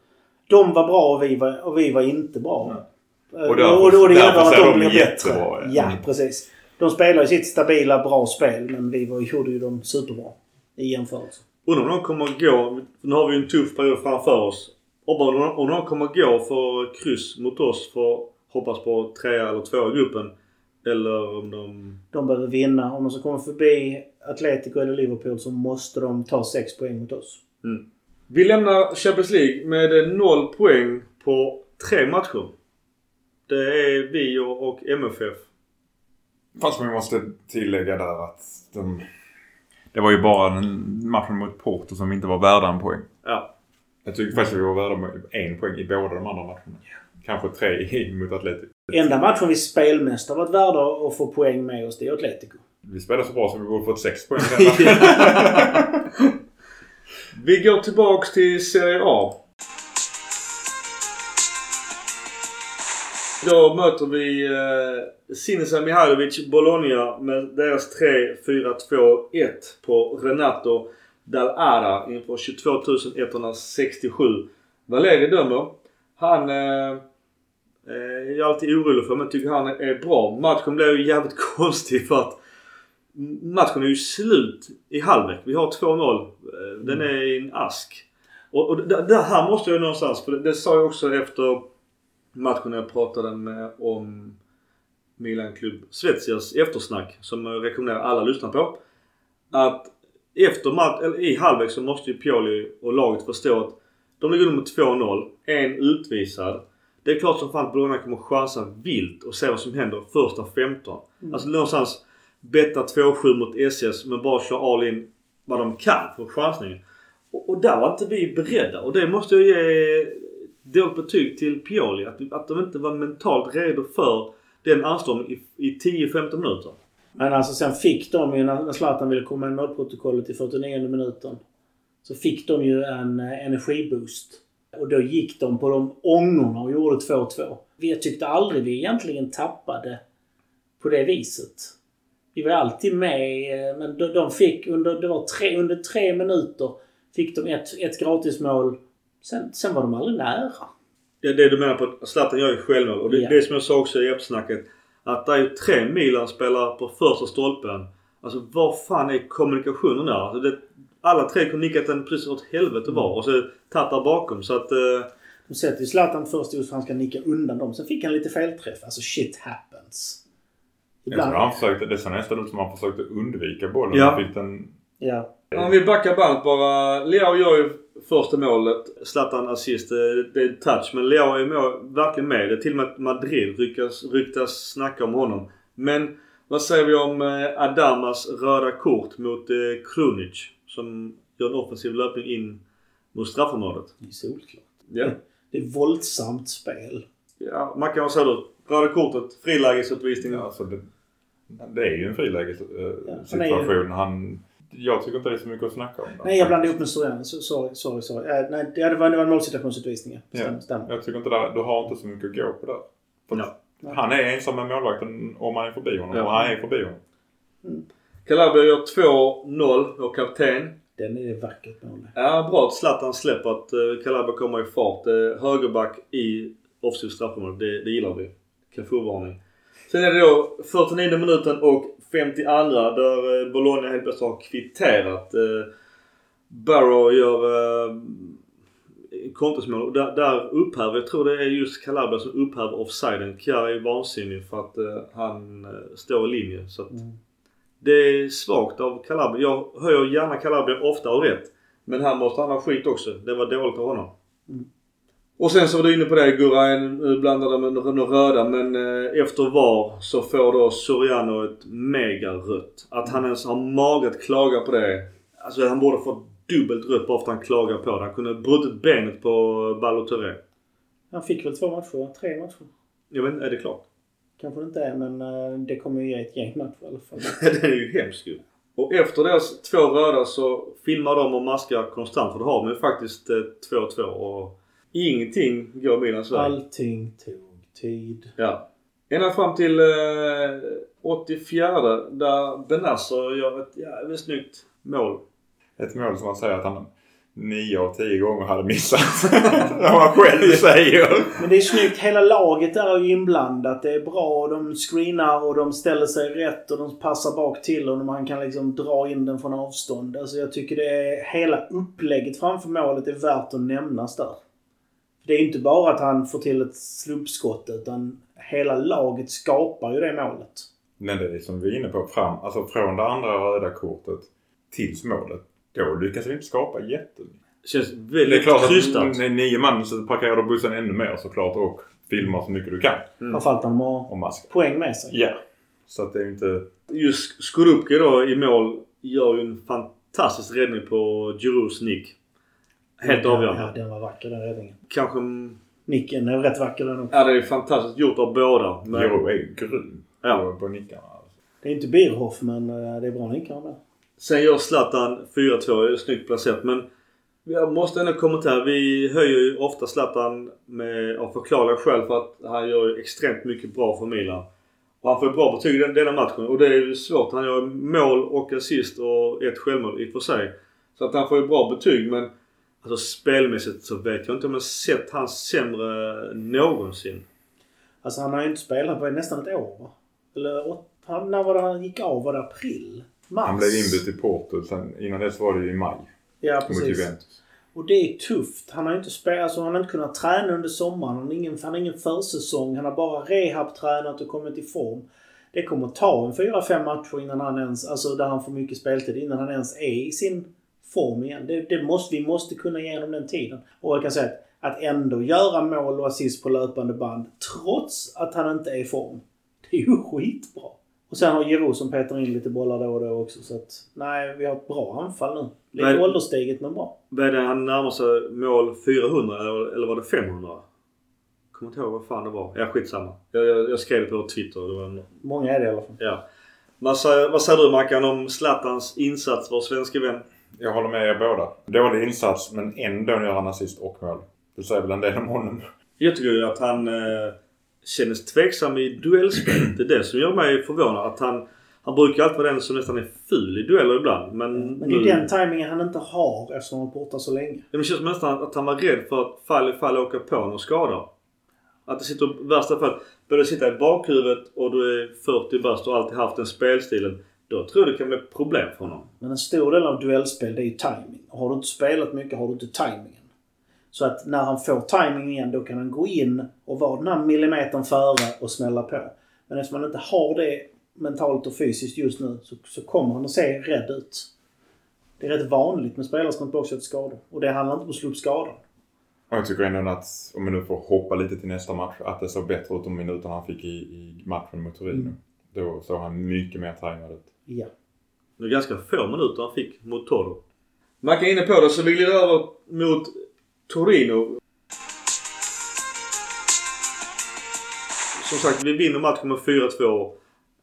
De var bra och vi var, och vi var inte bra. Eh, Och därför- och, och det innebär att de de blir jättebra, bättre. ja. Mm. precis. De spelar ju sitt stabila, bra spel men vi var, gjorde ju dem superbra. I jämförelse. Undrar om de kommer gå... Nu har vi ju en tuff period framför oss. Om de, om de kommer gå för kryss mot oss för att hoppas på trea eller två i gruppen. Eller om de... De behöver vinna. Om de ska komma förbi Atletico eller Liverpool så måste de ta 6 poäng mot oss. Mm. Vi lämnar Champions League med noll poäng på tre matcher. Det är vi och, och MFF. Fast vi måste tillägga där att de, det var ju bara den matchen mot Porto som inte var värda en poäng. Ja. Jag tycker faktiskt att vi var värda en poäng i båda de andra matcherna. Kanske tre mot Atletico. Enda matchen vi spelmästare varit värda att få poäng med oss, det är Atletico. Vi spelade så bra så vi borde fått sex poäng. Vi går tillbaks till Serie A. Då möter vi eh, Sinisa Mihailovic Bologna med deras 3-4-2-1 på Renato Dal'Ara inför 22 167. Valeri dömer. Han eh, eh, jag är alltid orolig för men tycker han är bra. Matchen blev ju jävligt konstig för att matchen är ju slut i halvlek. Vi har 2-0. Eh, Den är i en ask. Och, och det, det här måste jag någonstans, för det, det sa jag också efter matchen jag pratade med om Milan Klubb Svetsias eftersnack som jag rekommenderar alla att lyssna på. Att efter match, eller i halvlek så måste ju Pioli och laget förstå att de ligger under med 2-0. En utvisad. Det är klart som fan att Bologna kommer chansa vilt och se vad som händer första 15. Alltså någonstans betta 2-7 mot SS men bara köra all in vad de kan för chansningen. Och, och där var inte vi beredda och det måste jag ge dåligt betyg till Pioli. Att, att de inte var mentalt redo för den anstormningen i, i 10-15 minuter. Men alltså sen fick de ju när Zlatan ville komma i målprotokollet i 49 minuten. Så fick de ju en eh, energiboost. Och då gick de på de ångorna och gjorde 2-2. Vi tyckte aldrig vi egentligen tappade på det viset. Vi var alltid med, eh, men de, de fick under, det var tre, under tre minuter fick de ett, ett gratismål. Sen, sen var de aldrig nära. Det är det du menar på att Zlatan gör ju självmål. Och det, Ja. det som jag sa också i eftersnacket. Att det är ju tre Milan-spelare på första stolpen. Alltså vad fan är kommunikationen där? Alltså det, alla tre kunde nickat den precis åt helvete var. Och så Tatar bakom. Så att... Eh, De sätter ju Zlatan först just för han ska nicka undan dem. Sen fick han lite felträff. Alltså shit happens. Jag tror han försökte, det såg nästan ut som han försökte undvika bollen. Ja. Han fick den... Ja. Om vi backar bandet bara. Leao gör ju första målet. Zlatan assist. eh, Det är touch. Men Leao är mål, verkligen med. Det är till och med att Madrid ryktas, ryktas snacka om honom. Men vad säger vi om eh, Adamas röda kort mot eh, Krunic? Som gör en offensiv löpning in mot straffområdet. Det är solklart. Ja. Det är våldsamt spel. ja Mackan, vad säger du? Röda kortet, frilägesutvisning. Ja, alltså det, det är ju en frilägessituation. Ja, han, jag tycker inte det är så mycket att snacka om. där. Nej, jag blandade ihop med. Så- Sorry, sorry, sorry. Eh, nej, det var, det var en målsituationsutvisning. ja. Stämmer, Ja. stämmer. Jag tycker inte det, du har inte så mycket att gå på där. Nej. Han är ensam med målvakten om man är förbi honom. Ja. Och han är förbi honom. Calabria gör 2-0 och kapten. Den är vackert mål. Ja, bra att Zlatan släpper att uh, Calabria kommer i fart. Uh, högerback i offensiv straffområde. Det, det gillar vi. Cafu-varning. Sen är det då 49 minuten och 52 där uh, Bologna helt plötsligt har kvitterat. Uh, Barrow gör uh, kontringsmål. Och Där, där upphäver, jag tror det är just Calabria som upphäver offsiden. Chiara är vansinnig för att uh, han uh, står i linje. Så att Mm. det är svagt av Calabria. Jag höjer gärna Calabria ofta och rätt. Men här måste han ha skit också. Det var dåligt av honom. Mm. Och sen så var du inne på det Gurra, blandade med några röda men eh, efter VAR så får då Soriano ett megarött. Att han ens har mage att klaga på det. Alltså han borde fått dubbelt rött bara för att han klagar på det. Han kunde brutit benet på Balotelli. Han fick väl två matcher? Tre matcher? Jag vet inte, är det klart? Kanske det inte är, men eh, det kommer ju ge ett gäng matcher i alla fall. Den är ju hemsk ju. Och efter deras två röda så filmar de och maskar konstant. För då har de ju faktiskt eh, 2-2 och ingenting går Milans väg. Allting tog tid. Ja. Ända fram till eh, 84 där Benasser gör ett jävligt snyggt mål. Ett mål som man säger att han nio av tio gånger hade missat. Som han själv säger. Men det är snyggt. Hela laget är ju inblandat. Det är bra. De screenar och de ställer sig rätt och de passar bak till och man kan liksom dra in den från avstånd. Alltså jag tycker det är... Hela upplägget framför målet är värt att nämnas där. Det är inte bara att han får till ett slumpskott utan hela laget skapar ju det målet. Men det är som vi är inne på. Fram, alltså från det andra röda kortet tills målet. Då lyckas vi inte skapa jättemycket. Känns Det är väldigt klart krystat. att nio man så parkerar du bussen ännu mer såklart och filmar så mycket du kan. Mm. Framförallt när de har poäng med sig. Ja. Så att det är inte... Just Skorupke då i mål gör ju en fantastisk räddning på Giroux nick. Helt avgörande. Ja, den var vacker den räddningen. Kanske... Nicken är rätt vacker den också. Ja, det är fantastiskt gjort av båda. Men, Jiro är grym Ja. på, på nickarna. Alltså. Det är inte Birhoff men eh, det är bra nickar med. Sen gör Zlatan 4-2. Det är snyggt placerat. Men jag måste ändå kommentera. Vi höjer ju ofta Zlatan med, av förklarliga skäl för att han gör ju extremt mycket bra för Milan. Och han får ju bra betyg i den, denna matchen. Och det är ju svårt. Han gör mål och assist och ett självmål i och för sig. Så att han får ju bra betyg men alltså spelmässigt så vet jag inte om jag sett han sämre någonsin. Alltså han har ju inte spelat på nästan ett år va? Eller åt, han, när var det han gick av? Var det april? Mars? Han blev inbytt i Porto. Sen, innan dess var det ju i maj. Ja precis. Och det är tufft. Han har ju inte spelat, alltså han har inte kunnat träna under sommaren. Han har ingen, han har ingen försäsong. Han har bara rehab-tränat och kommit i form. Det kommer ta en 4-5 matcher innan han ens, alltså där han får mycket speltid, innan han ens är i sin form igen. Det, det måste, vi måste kunna ge honom den tiden. Och jag kan säga att, att ändå göra mål och assist på löpande band trots att han inte är i form. Det är ju skitbra. Och sen har Giroud som petar in lite bollar då och då också. Så att, nej, vi har ett bra anfall nu. Lite Nej. åldersteget men bra. Vad är det? Han närmar sig mål 400 eller, eller var det 500? Kommer inte ihåg vad fan det var. Ja skitsamma. Jag, jag, jag skrev det på Twitter. Det en, Många är det i alla fall. ja. Vad säger, vad säger du Mackan om Zlatans insats, vår svenska vän? Jag håller med er båda. Dålig insats men ändå gör han assist och mål. Det säger väl en del om honom. Jag tycker ju att han eh, kändes tveksam i duellspel. Det är det som gör mig förvånad. Att han, han brukar alltid vara den som nästan är ful i dueller ibland. Men, Men det är nu, den tajmingen han inte har eftersom han var borta så länge. Det känns nästan att han var rädd för att fall i fall åka på någon skada. Att det sitter i värsta fall, börjar det sitta i bakhuvudet och du är 40 bast och alltid haft den spelstilen. Då tror jag det kan bli problem för honom. Men en stor del av duellspel det är ju timing. Har du inte spelat mycket har du inte timingen. Så att när han får timing igen då kan han gå in och vara den här millimetern före och smälla på. Men eftersom han inte har det mentalt och fysiskt just nu så, så kommer han att se rädd ut. Det är rätt vanligt med spelare som tillbaka efter skador. Och det handlar inte om att slå upp skadan. Och jag tycker ändå att, om vi nu får hoppa lite till nästa match, att det såg bättre ut de minuterna han fick i, i matchen mot Torino. Mm. Då såg han mycket mer tajmad ut. Ja. Det är ganska få minuter han fick mot Toro. Mackan är inne på det så vi glider över mot Torino. Som sagt, vi vinner matchen med 4-2.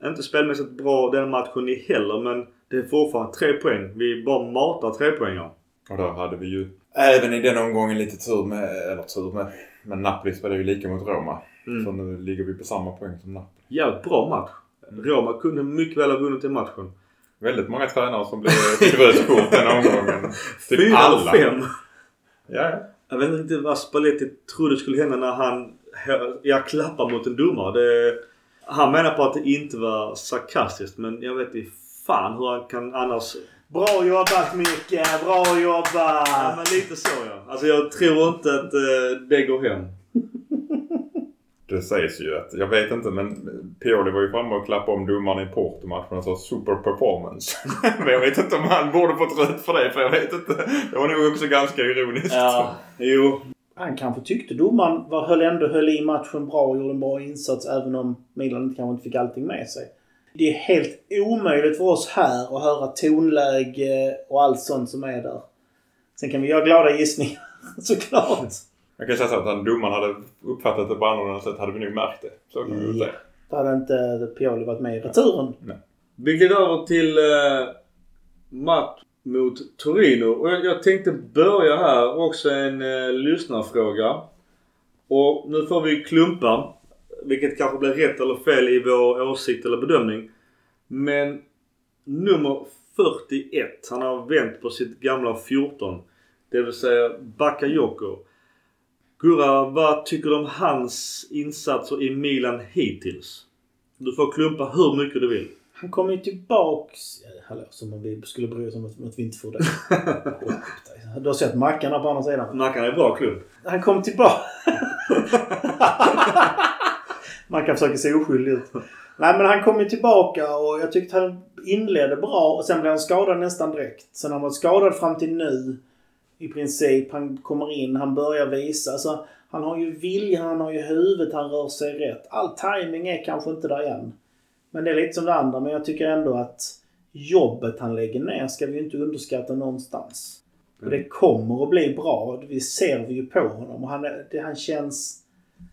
Inte spelmässigt bra den matchen i heller men det är fortfarande tre poäng. Vi bara matar tre poängar. Och där hade vi ju även i den omgången lite tur med, eller tur med, men Napoli spelade ju lika mot Roma. Mm. Så nu ligger vi på samma poäng som Napoli. Jävligt bra match. Roma kunde mycket väl ha vunnit den matchen. Väldigt många tränare som blev rött den omgången. Typ 4 alla. 5. Ja, ja. Jag vet inte vad Spalletti trodde skulle hända när han jag klappar mot en domare. Det, han menar på att det inte var sarkastiskt men jag vet inte fan hur han kan annars... Bra jobbat Micke! Bra Ja jobbat! men lite så ja. Alltså jag tror inte att eh, det går hem. Det sägs ju att, jag vet inte men Pioli var ju framme och klappade om domaren i Porto-matchen och sa super performance. men jag vet inte om han borde fått rött för det för jag vet inte. Det var nog också ganska ironiskt. Ja, jo. Han kanske tyckte domaren var, höll ändå höll i matchen bra och gjorde en bra insats även om Milan inte kanske inte fick allting med sig. Det är helt omöjligt för oss här att höra tonläge och allt sånt som är där. Sen kan vi göra glada gissningar såklart. Jag kan säga så att om domaren hade uppfattat det på annorlunda sätt hade vi nog märkt det. Så kan väl Ja. säga. Då hade inte Pioli varit med i returen. Vi glider över till eh, match mot Torino. Och jag, jag tänkte börja här också en eh, lyssnarfråga. Och nu får vi klumpa. Vilket kanske blir rätt eller fel i vår åsikt eller bedömning. Men nummer 41. Han har vänt på sitt gamla 14. Det vill säga Bakayoko. Gurra, vad tycker du om hans insatser i Milan hittills? Du får klumpa hur mycket du vill. Han kommer ju tillbaks... Hallå, som om vi skulle bry oss om att, att vi inte får det. Du har sett Mackan på andra sidan. Mackan är bra klump. Han kom tillbaka. Man kan försöka se oskyldig ut. Nej men han kom ju tillbaka och jag tyckte han inledde bra och sen blev han skadad nästan direkt. Sen har han varit skadad fram till nu. I princip. Han kommer in, han börjar visa. Alltså, han har ju vilja, han har ju huvudet, han rör sig rätt. All timing är kanske inte där än. Men det är lite som det andra. Men jag tycker ändå att jobbet han lägger ner ska vi inte underskatta någonstans. Och det kommer att bli bra. Det ser vi ju på honom. Och han, det, han, känns,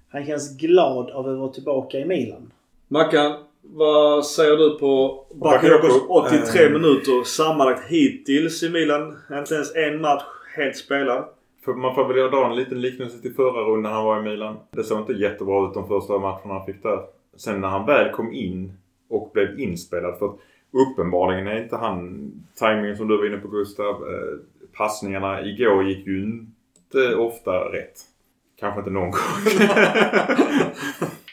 han känns glad av att vara tillbaka i Milan. Mackan, vad säger du på Bakayokos 83 minuter sammanlagt hittills i Milan? Inte ens en match helt spelad. För man får väl dra en liten liknelse till förra rundan han var i Milan. Det såg inte jättebra ut de första matcherna han fick där. Sen när han väl kom in och blev inspelad. För att uppenbarligen är inte han, tajmingen som du var inne på Gustav, eh, passningarna igår gick ju inte ofta rätt. Kanske inte någon gång.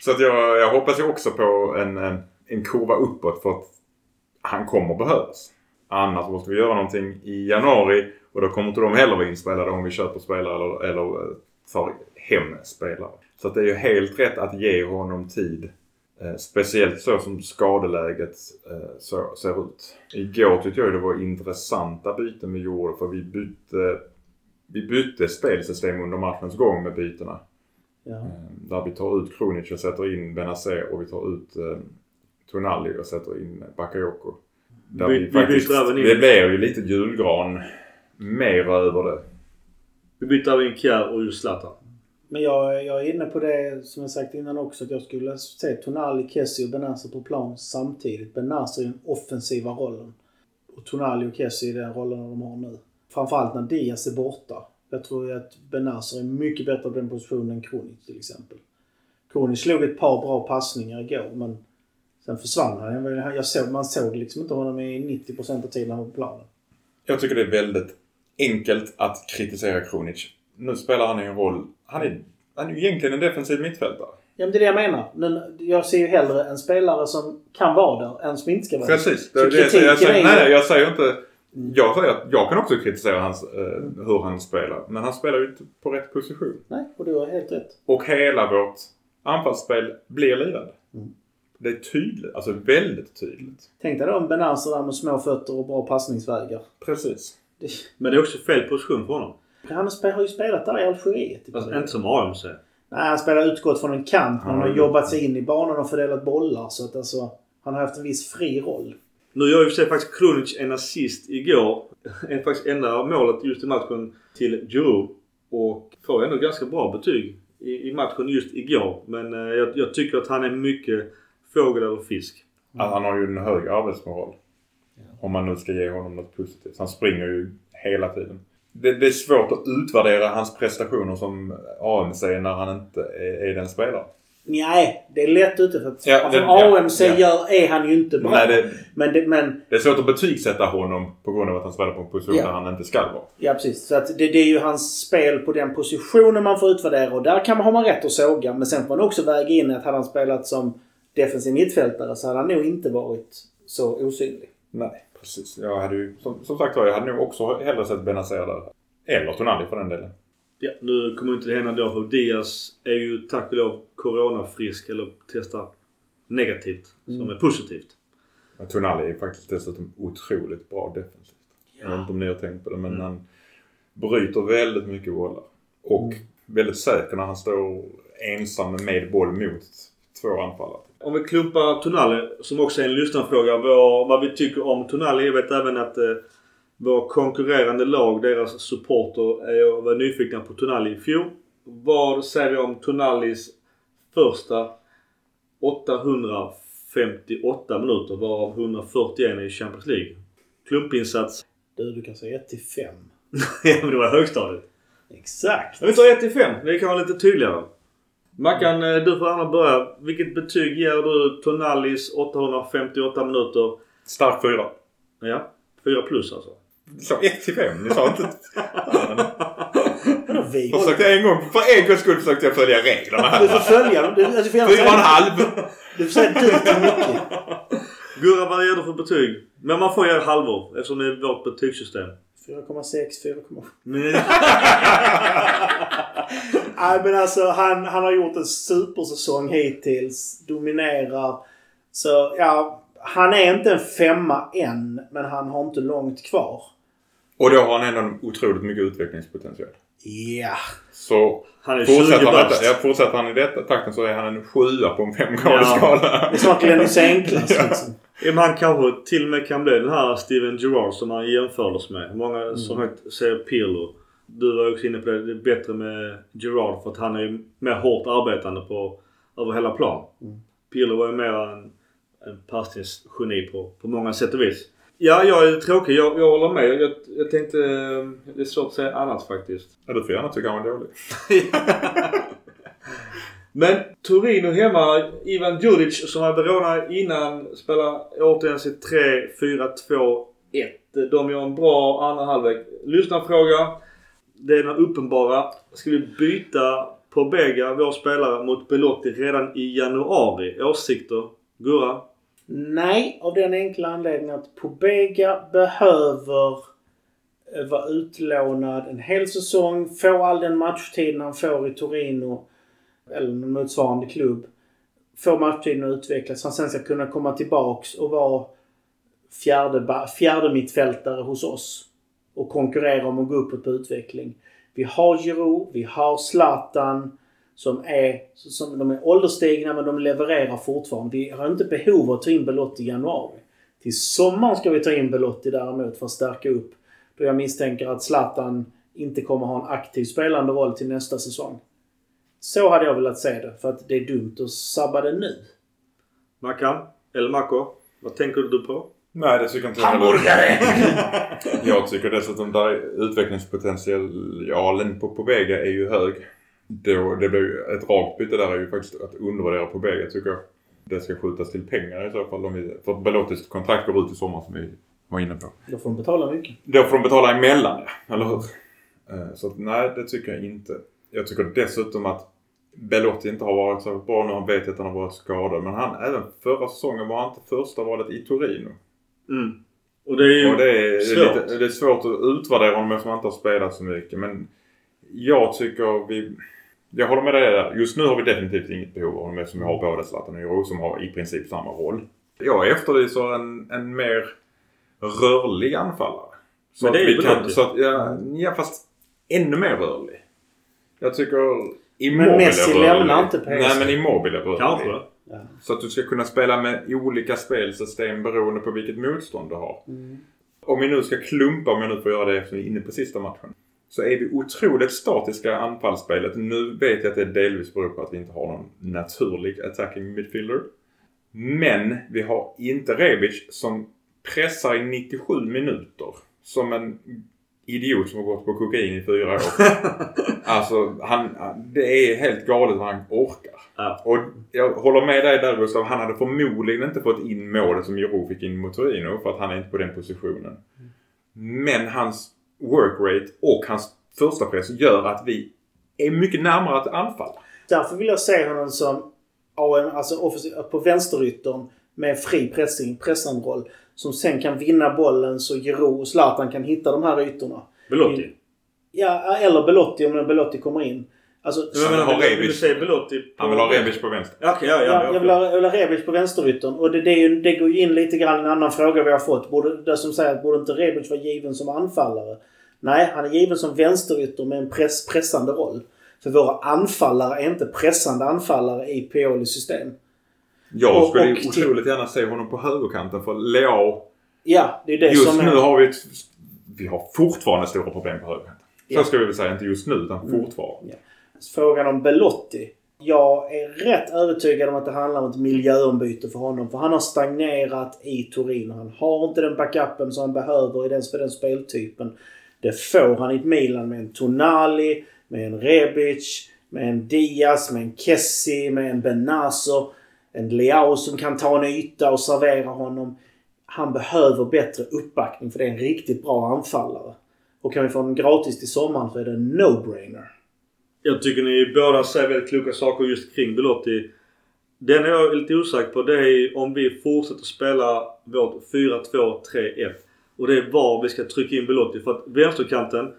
Så att jag, jag hoppas ju också på en, en, en kurva uppåt för att han kommer behövas. Annars måste vi göra någonting i januari och då kommer inte de heller vara inspelade om vi köper spelare eller, eller eh, tar hem spelare. Så det är ju helt rätt att ge honom tid. Eh, speciellt så som skadeläget eh, så, ser ut. Igår tyckte jag det var intressanta byten vi gjorde för vi bytte, vi bytte spelsystem under matchens gång med bytena. Ja. Eh, Där vi tar ut Kronic och sätter in Benazer och vi tar ut eh, Tonali och sätter in Bakayoko. Där Vi- vi byter även in- Det blir ju lite julgran mer över det. Vi byter även in Kjär och just Zlatan. Men jag, jag är inne på det som jag sagt innan också. Att jag skulle se Tonali, Kessie och Benazer på plan samtidigt. Benazer i den offensiva rollen. Och Tonali och Kessie i den rollen de har nu. Framförallt när Diaz är borta. Jag tror att Benazer är mycket bättre på den positionen än Kronic till exempel. Kronic slog ett par bra passningar igår men sen försvann han. Jag- såg, man såg liksom inte honom i 90% av tiden han var på planen. Jag tycker det är väldigt enkelt att kritisera Kronic. Nu spelar han i en roll... Han är, han är ju egentligen en defensiv mittfältare. Ja men det är det jag menar. Men jag ser ju hellre en spelare som kan vara där än som inte ska vara där. Precis. Det, det, jag, jag, säger, ju- nej, jag säger inte... Jag säger att jag kan också kritisera hans, eh, hur han spelar. Men han spelar ju inte på rätt position. Nej, och du har helt rätt. Och hela vårt anfallsspel blir lidande. Mm. Det är tydligt. Alltså väldigt tydligt. Tänk dig då en Benazer där med små fötter och bra passningsvägar. Precis. Det, Men det är också fel position för honom. han har ju spelat där i Algeriet. i Alltså, inte som AMC. Nej, han spelar utgått från en kant men han har jobbat sig in i banan och fördelat bollar. Så att alltså, han har haft en viss fri roll. Nu gör ju för sig faktiskt Krunic en assist igår. En faktiskt enda målet just i matchen till Giroud. Och får ändå ganska bra betyg i, i matchen just igår. Men eh, jag, jag tycker att han är mycket fågel eller fisk. Att han har ju en hög arbetsmoral. Om man nu ska ge honom något positivt. Han springer ju hela tiden. Det, det är svårt att utvärdera hans prestationer som AMC när han inte är, är den spelaren. Nej, det är lätt ute för att Ja, från det- ja, AMC ja. Gör, är han ju inte bra. Nej, det, Men, det, men det är svårt att betygsätta honom på grund av att han spelar på en position Ja. där han inte ska vara. Ja precis. Så att det, det är ju hans spel på den positionen man får utvärdera och där kan man, har man rätt att såga. Men sen får man också väga in att hade han spelat som defensiv mittfältare så hade han nog inte varit så osynlig. Nej, precis. Jag hade ju, som, som sagt var, jag hade nog också hellre sett Benazer där. Eller Tonali för den delen. Ja, nu kommer inte det hända då för Diaz är ju tack och lov coronafrisk eller testar negativt. Som är positivt. Men Tonali är faktiskt dessutom otroligt bra defensivt. Jag vet inte om ni har tänkt på det men han bryter väldigt mycket bollar. Och väldigt säker när han står ensam med boll mot två anfallare. Om vi klumpar Tonali, som också är en lyssnarfråga, vad, vad vi tycker om Tonali. Jag vet även att eh, vår konkurrerande lag, deras supporter, är, var nyfikna på Tonali i fjol. Vad säger vi om Tonalis första 858 minuter varav 141 i Champions League? Klumpinsats. Du, du kan säga 1 till 5. ja men det var högstadiet. Exakt. Men vi tar 1 till 5. Vi kan vara lite tydligare. Mackan, eh, du får gärna börja. Vilket betyg ger du Tonalis 858 minuter? Stark fyra. Ja, 4 plus alltså. Du sa 1 till 5. Ni sa inte... Vadå vi? Jag försökte en gång, för en gångs skull försökte jag följa reglerna Du här. får följa. Du, alltså, du får gärna Fyra och en halv. du får säga du till mycket. Gurra, vad ger du för betyg? Men man får ge halvor eftersom det är vårt betygssystem. 4,6, 4,7. Men, Nej men alltså han, han har gjort en supersäsong hittills. Dominerar. Så ja, han är inte en femma än. Men han har inte långt kvar. Och då har han ändå otroligt mycket utvecklingspotential. Ja. Så Han är 20 fortsätter han, detta, ja, fortsätter han i detta takten så är han en sjua på en femgradig Ja. skala. Det är snart Glennis enklast Ja. liksom. Han kanske till och med kan bli den här Steven Gerrard som han jämfördes med. Många som högt säger Pirlo. Du var också inne på det. Det är bättre med Gerrard för att han är mer hårt arbetande på, över hela plan. Pirlo var ju mer en, en passningsgeni på, på många sätt och vis. Ja, jag är tråkig. Jag, jag håller med. Jag, jag tänkte... eh, Det är svårt att säga annat faktiskt. Ja, du får gärna tycka han var dålig. Men Torino hemma. Ivan Djuric som hade Verona innan spelar återigen sitt 3-4-2-1. De gör en bra andra halvlek. Lyssnarfråga. Det är den uppenbara. Ska vi byta på Bega, vår spelare, mot Belotti redan i januari? Åsikter? Gurra? Nej, av den enkla anledningen att Pobega behöver eh, vara utlånad en hel säsong, få all den matchtid han får i Torino eller någon motsvarande klubb. Få matchtiden att utvecklas. Han sen ska kunna komma tillbaks och vara fjärde, fjärde mittfältare hos oss. Och konkurrera om att gå uppåt på utveckling. Vi har Giroud, vi har Zlatan som är, som de är ålderstigna men de levererar fortfarande. Vi har inte behov av att ta in Belotti i januari. Till sommaren ska vi ta in Belotti däremot för att stärka upp. Då jag misstänker att Zlatan inte kommer ha en aktiv spelande roll till nästa säsong. Så hade jag velat se det. För att det är dumt att sabba det nu. Mackan? Eller Macko? Vad tänker du på? Nej, det tycker inte jag heller. Jag tycker dessutom där utvecklingspotentialen på Pobega är ju hög. Då, det blir ju ett rakt byte där är ju faktiskt att undervärdera Pobega tycker jag. Det ska skjutas till pengar i så fall. Om vi, för Belottis kontrakt går ut i sommar som vi var inne på. Då får de betala mycket. Då får de betala emellan ja, eller hur? Eh, Så att, nej, det tycker jag inte. Jag tycker dessutom att Belotti inte har varit så bra nu. Han vet att han har varit skadad. Men han, även förra säsongen var han inte första valet i Torino. Mm. Och det är ju Och det är, svårt. lite, det är svårt att utvärdera honom eftersom han inte har spelat så mycket. Men jag tycker vi... Jag håller med dig där. Just nu har vi definitivt inget behov av honom eftersom vi har både Zlatan och Jiro som har i princip samma roll. Jag efterlyser en, en mer rörlig anfallare. Så Men det är ju kan, så att, ja, ja, fast ännu mer rörlig. Jag tycker Immobile Men Messi lämnar inte PSG. Nej men Immobile rörlig. Kanske. Ja. Så att du ska kunna spela med olika spelsystem beroende på vilket motstånd du har. Om vi nu ska klumpa, om jag nu får göra det eftersom vi är inne på sista matchen. Så är vi otroligt statiska i anfallsspelet. Nu vet jag att det delvis beror på att vi inte har någon naturlig attacking midfielder. Men vi har inte Rebic som pressar i 97 minuter. Som en idiot som har gått på kokain i fyra år. alltså, han, det är helt galet vad han orkar. Ja. Och jag håller med dig där Gustav. Han hade förmodligen inte fått in målet som Jiro fick in mot Torino för att han är inte på den positionen. Men hans work rate och hans första press gör att vi är mycket närmare att anfalla. Därför vill jag se honom som AM, alltså på vänsteryttern med fri pressing, pressande roll. Som sen kan vinna bollen så Giroud och Zlatan kan hitta de här ytorna. Belotti. Ja, eller Belotti om Belotti kommer in. Alltså, har vill- du Rebic. Han vill ha Rebic på vänster. Ja, Okej, ja, ja. Ja, ja, jag vill ha, jag vill ha Rebic på vänsteryttern. Och det, det, är ju, det går ju in lite grann i en annan fråga vi har fått. Borde, det som säger att borde inte Rebic vara given som anfallare? Nej, han är given som vänsterytter med en press, pressande roll. För våra anfallare är inte pressande anfallare i Piolis system. Jag Och- skulle och till- otroligt gärna se honom på högerkanten för Leao. Ja, det är det Just som nu är... har vi ett, Vi har fortfarande stora problem på högerkanten. Så Ja. ska vi väl säga. Inte just nu utan Mm. fortfarande. Frågan om Belotti. Jag är rätt övertygad om att det handlar om ett miljöombyte för honom. För han har stagnerat i Torino. Han har inte den backupen som han behöver i den, för den speltypen. Det får han i ett Milan med en Tonali, med en Rebic, med en Diaz, med en Kessi, med en Benazer. En Leao som kan ta en yta och servera honom. Han behöver bättre uppbackning för det är en riktigt bra anfallare. Och kan vi få honom gratis till sommaren så är det en no-brainer. Jag tycker ni båda säger väldigt kloka saker just kring Belotti. Den är jag lite osäker på det är om vi fortsätter spela vårt 4-2-3-1. Och det är var vi ska trycka in Belotti. För att vänsterkanten,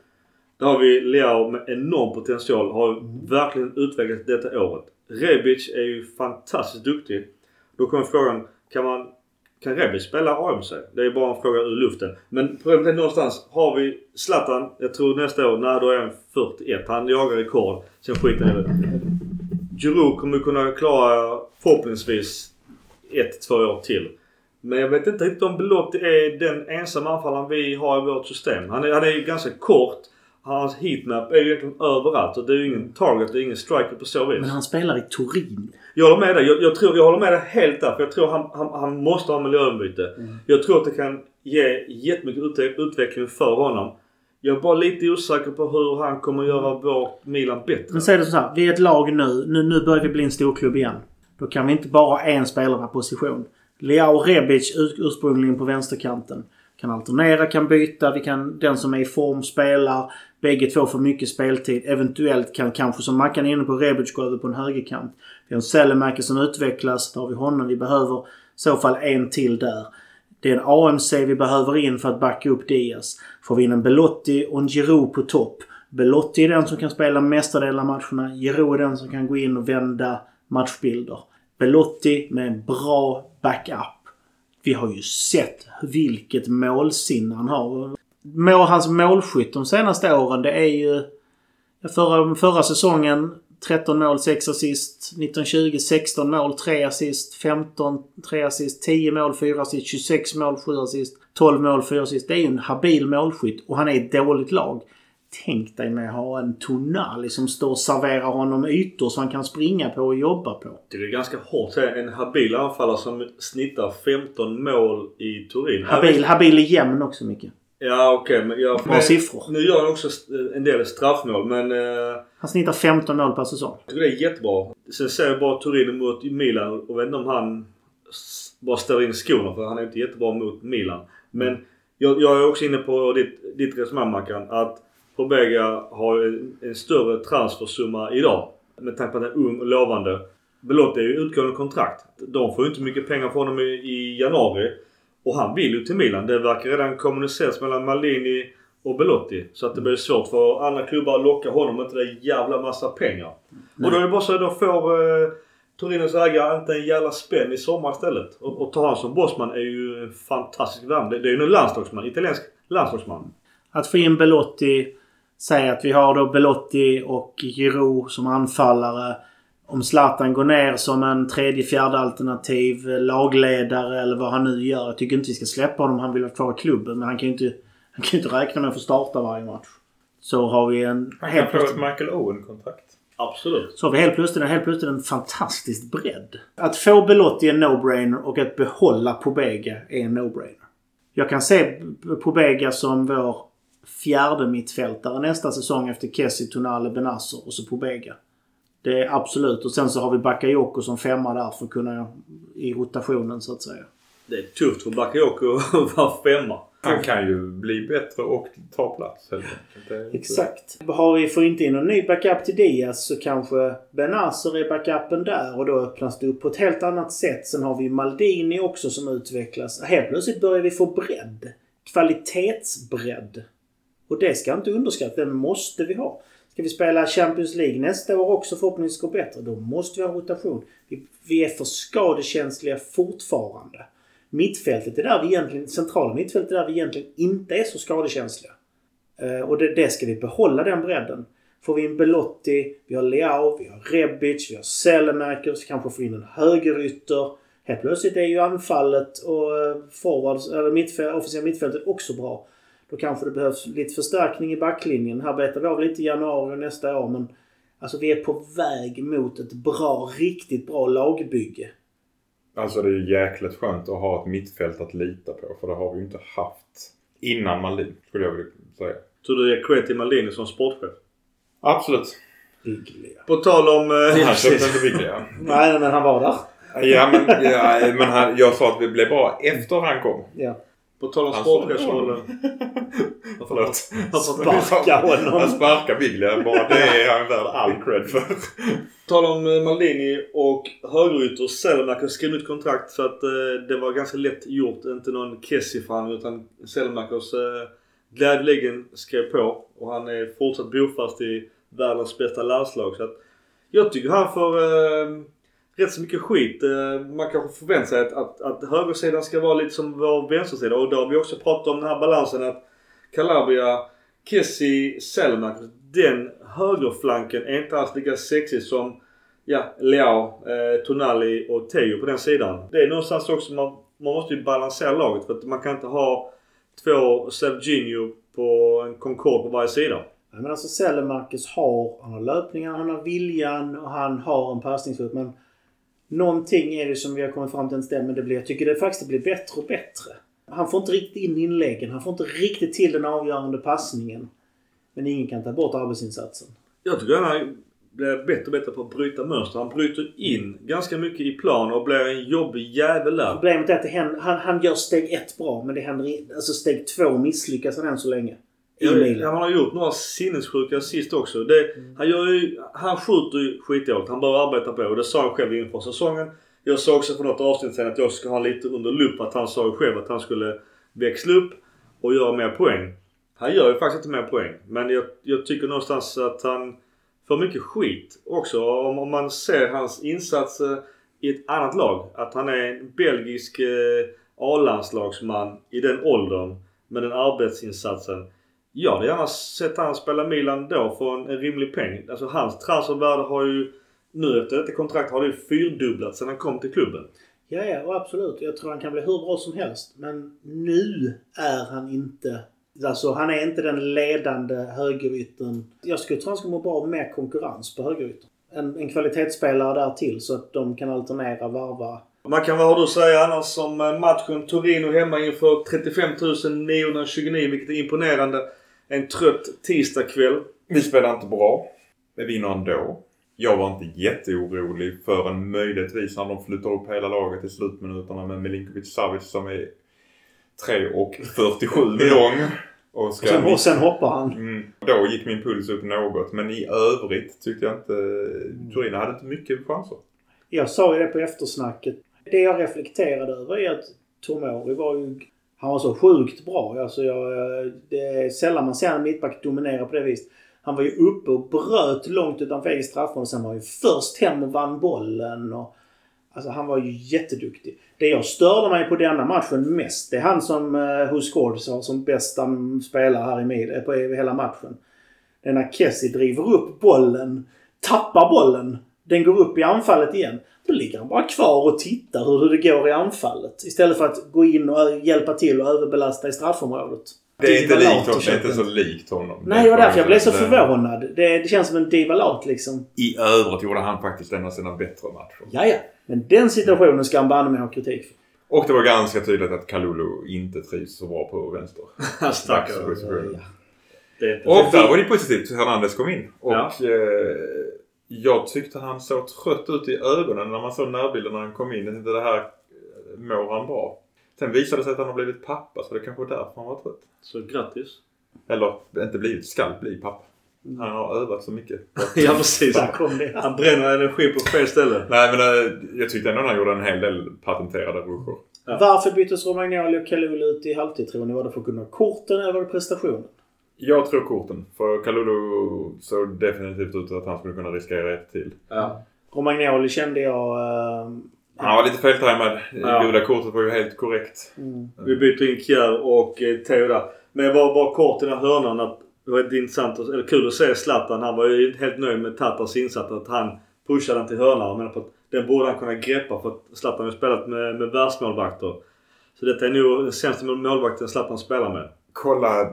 där har vi Leao med enorm potential. Har verkligen utvecklats detta året. Rebic är ju fantastiskt duktig. Då kommer frågan, kan man kan Rebic spela AMC? Det är bara en fråga ur luften. Men problemet är någonstans. Har vi Zlatan, jag tror nästa år, när då är han 41. Han jagar rekord. Sen skiter jag i det. Giroud kommer kunna klara förhoppningsvis ett, två år till. Men jag vet inte riktigt om Belotti är den ensamma anfallaren vi har i vårt system. Han är, han är ju ganska kort. Hans heatmap är ju egentligen överallt. Och det är ju ingen target, det är ingen striker på så vis. Men han spelar i Torino. Jag håller med dig. Jag, jag, tror, jag håller med dig helt där. För jag tror han, han, han måste ha miljöombyte. Mm. Jag tror att det kan ge jättemycket ut, utveckling för honom. Jag är bara lite osäker på hur han kommer göra vårt Milan bättre. Men säg det så här. Vi är ett lag nu. nu. Nu börjar vi bli en storklubb igen. Då kan vi inte bara ha en spelare per position. Leao Rebic ur- ursprungligen på vänsterkanten. Kan alternera, kan byta. Vi kan, den som är i form spelar. Bägge två får mycket speltid. Eventuellt kan kanske, som Mackan är inne på, Rebic gå över på en högerkant. Vi har en Sälemäki som utvecklas. Där har vi honom. Vi behöver i så fall en till där. Det är en AMC vi behöver in för att backa upp Diaz. Får vi in en Belotti och en Giroud på topp. Belotti är den som kan spela mestadelen av matcherna. Giroud är den som kan gå in och vända matchbilder. Belotti med en bra backup. Vi har ju sett vilket målsinne han har. Må, hans målskytt de senaste åren det är ju... Förra, förra säsongen 13 mål, 6 assist. 1920 16 mål, 3 assist. 15 3 assist. 10 mål, 4 assist. 26 mål, 7 assist. 12 mål, 4 assist. Det är ju en habil målskytt och han är ett dåligt lag. Tänk dig med att ha en Tonali som står och serverar honom ytor som han kan springa på och jobba på. Det är ganska hårt en habil anfallare som snittar 15 mål i Turin. Habil, habil är jämn också mycket. Ja okej men jag... Bra siffror. Nu gör han också en del straffmål men... Eh, Han snittar 15 mål per säsong. jag tycker det är jättebra. Sen ser jag bara Turin mot Milan och vet inte om han bara ställer in skorna för han är inte jättebra mot Milan. Men jag, jag är också inne på ditt, ditt resonemang Mackan. Att Pobega har en, en större transfersumma idag. Med tanke på att han är ung och lovande. Belotti är ju utgående kontrakt. De får ju inte mycket pengar från honom i, i januari. Och han vill ju till Milan. Det verkar redan kommuniceras mellan Malini och Belotti. Så att det blir svårt för andra klubbar att locka honom med inte det jävla massa pengar. Och då är det bara så att då får eh, Torinos ägare inte en jävla spänn i sommar istället. Och, och ta han som bossman är ju en fantastisk värld. Det, det är ju en landslagsman. Italiensk landslagsman. Att få in Belotti. Säg att vi har då Belotti och Giroud som anfallare. Om Zlatan går ner som en tredje, fjärde alternativ, lagledare eller vad han nu gör. Jag tycker inte vi ska släppa honom. Han vill vara kvar i klubben. Men han kan ju inte, han kan ju inte räkna med att få starta varje match. Så har vi en... Han Helt kan få ett Michael Owen-kontrakt. Absolut. så har vi helt plötsligt, helt plötsligt en fantastisk bredd. Att få Belotti är en no-brainer och att behålla Pobega är en no-brainer. Jag kan se Pobega som vår fjärde mittfältare nästa säsong efter Kessie, Tonale, Benasser och så Pobega. Det är absolut. Och sen så har vi Bakayoko som femma där för att kunna i rotationen så att säga. Det är tufft för Bakayoko att vara femma. Han kan ju bli bättre och ta plats helt enkelt. Exakt. Har vi får inte in någon ny backup till Diaz så kanske Benasser är backupen där och då öppnas det upp på ett helt annat sätt. Sen har vi Maldini också som utvecklas. Helt plötsligt börjar vi få bredd. Kvalitetsbredd. Och det ska inte underskattas. Det måste vi ha. Ska vi spela Champions League nästa år också förhoppningsvis gå bättre, då måste vi ha rotation. Vi, vi är för skadekänsliga fortfarande. Mittfältet är där vi egentligen, centrala mittfältet är där vi egentligen inte är så skadekänsliga. Eh, och det, det ska vi behålla den bredden. Får vi in Belotti, vi har Leao, vi har Rebic, vi har Sellemäker, kanske får in en högerytter. Helt plötsligt är ju anfallet och eh, forwards, eller mittfält, offensiva mittfältet också bra. Då kanske det behövs lite förstärkning i backlinjen. Här betar vi av lite i januari och nästa år men alltså vi är på väg mot ett bra, riktigt bra lagbygge. Alltså det är ju jäkligt skönt att ha ett mittfält att lita på. För det har vi ju inte haft innan Maldin, skulle jag vilja säga. Så du ger cred till Maldini som sportchef? Absolut. Byggliga. På tal om... eh, Han köpte inte Biglia. Nej, men han var där. Ja, men, ja, men han, jag sa att vi blev bra efter han kom. Ja. På tal om sportchefsrollen. Förlåt. Sparka honom. Han sparkar Biglia. Bara det är han värd all cred för. Tal om eh, Maldini och högerytter. Sellemäker skrev ut kontrakt så att eh, det var ganska lätt gjort. Inte någon Kessie-fan utan Sellemäkers eh, glädjeligen skrev på. Och han är fortsatt bofast i världens bästa landslag. Så att jag tycker han får... Eh, rätt så mycket skit. Eh, man kanske förväntar sig att, att, att högersidan ska vara lite som vår vänstersida. Och då har vi också pratat om den här balansen att Calabria, Kessie, Selmak. Den högerflanken är inte alls lika sexig som ja, Leao, eh, Tonali och Teo på den sidan. Det är någonstans också man, man måste ju balansera laget för att man kan inte ha två Serginho på en Concorde på varje sida. Ja, men alltså Sellemarkus har, han har löpningen, han har viljan och han har en passningsfot. Men någonting är det som vi har kommit fram till inte stämmer. Det blir, jag tycker det faktiskt blir bättre och bättre. Han får inte riktigt in inläggen. Han får inte riktigt till den avgörande passningen. Men ingen kan ta bort arbetsinsatsen. Jag tycker han blir bättre och bättre på att bryta mönster. Han bryter in ganska mycket i plan och blir en jobbig jävel där. Problemet är att händer, han, han gör steg ett bra men det händer alltså steg två misslyckas han än så länge. Ja, Milan. han har gjort några sinnessjuka assist också. Det, han, gör ju, han skjuter ju skitdåligt. Han behöver arbeta på och det sa han själv inför säsongen. Jag sa också för något avsnitt sen att jag ska ha lite under lupp att han sa ju själv att han skulle växla upp och göra mer poäng. Han gör ju faktiskt inte mer poäng. Men jag, jag tycker någonstans att han får mycket skit också. Om, om man ser hans insatser i ett annat lag. Att han är en belgisk eh, A-landslagsman i den åldern med den arbetsinsatsen. Jag hade gärna sett han spela Milan då för en, en rimlig peng. Alltså hans transfervärde har ju nu efter detta kontrakt har det ju fyrdubblats sedan han kom till klubben. Ja, ja, absolut. Jag tror han kan bli hur bra som helst. Men nu är han inte... Alltså han är inte den ledande högeryttern. Jag skulle tro han skulle må bra av mer konkurrens på högeryttern. En, en kvalitetsspelare där till så att de kan alternera, varva. Man kan vad har du att säga annars om eh, matchen Torino hemma inför 35 929 vilket är imponerande. En trött tisdagkväll. Vi spelar inte bra. Vi vinner ändå. Jag var inte jätteorolig förrän möjligtvis när de flyttar upp hela laget i slutminuterna med Milinkovic Savic som är 3 och 47 lång. Och Och ska sen, och sen hoppar han. Mm. Då gick min puls upp något men i övrigt tyckte jag inte... Torino hade inte mycket chanser. Jag sa ju det på eftersnacket. Det jag reflekterade över är att Tomori var ju... Han var så sjukt bra. Alltså jag, det är sällan man ser en mittback dominera på det viset. Han var ju uppe och bröt långt utanför egen straffområde. Sen var han ju först hem och vann bollen. Och, alltså han var ju jätteduktig. Det jag störde mig på denna matchen mest, det är han som eh, uh, Who sa som bästa spelare här i mid, eh, på hela matchen. Det är när Kessie driver upp bollen, tappar bollen. Den går upp i anfallet igen. Då ligger han bara kvar och tittar hur det går i anfallet. Istället för att gå in och hjälpa till och överbelasta i straffområdet. Det är inte, likt honom, det är inte så likt honom. Nej, det var därför jag blev så förvånad. Det, det känns som en divalat liksom. I övrigt gjorde han faktiskt en av sina bättre matcher. Ja, ja. Men den situationen ska han banne mig ha kritik för. Och det var ganska tydligt att Kalulu inte trivs så bra på vänster. Stackare. Är inte- Och där var det positivt. Hernandez kom in. Och Ja. eh, jag tyckte han såg trött ut i ögonen när man såg närbilden när han kom in. Jag tänkte det här eh, mår han bra. Sen visade det sig att han har blivit pappa så det kanske var därför han var trött. Så grattis. Eller inte blivit, skall bli pappa. Han har övat så mycket. ja precis. Där kom det. Han bränner energi på fel ställe. Nej men eh, jag tyckte ändå han gjorde en hel del patenterade ruscher. Ja. Varför byttes Romagnoli och Kalulu ut i halvtid tror ni? Var det för att kunna ha korten eller var det prestationen? Jag tror korten. För Kalulu såg definitivt ut att han skulle kunna riskera ett till. Ja. Romagnoli kände jag... eh, Han var lite feltajmad. Ja. Gula kortet var ju helt korrekt. mm. Vi byter in Kjär och eh, Theo där. Men jag var bara kort i den här hörnan att det var intressant, och- eller kul att se Zlatan. Han var ju helt nöjd med Tatars insats. Att han pushade den till hörnan. Han menade på att den borde han kunna greppa för att Zlatan har ju spelat med, med världsmålvakter. Så detta är nog den sämsta målvakten Zlatan spelar med. kolla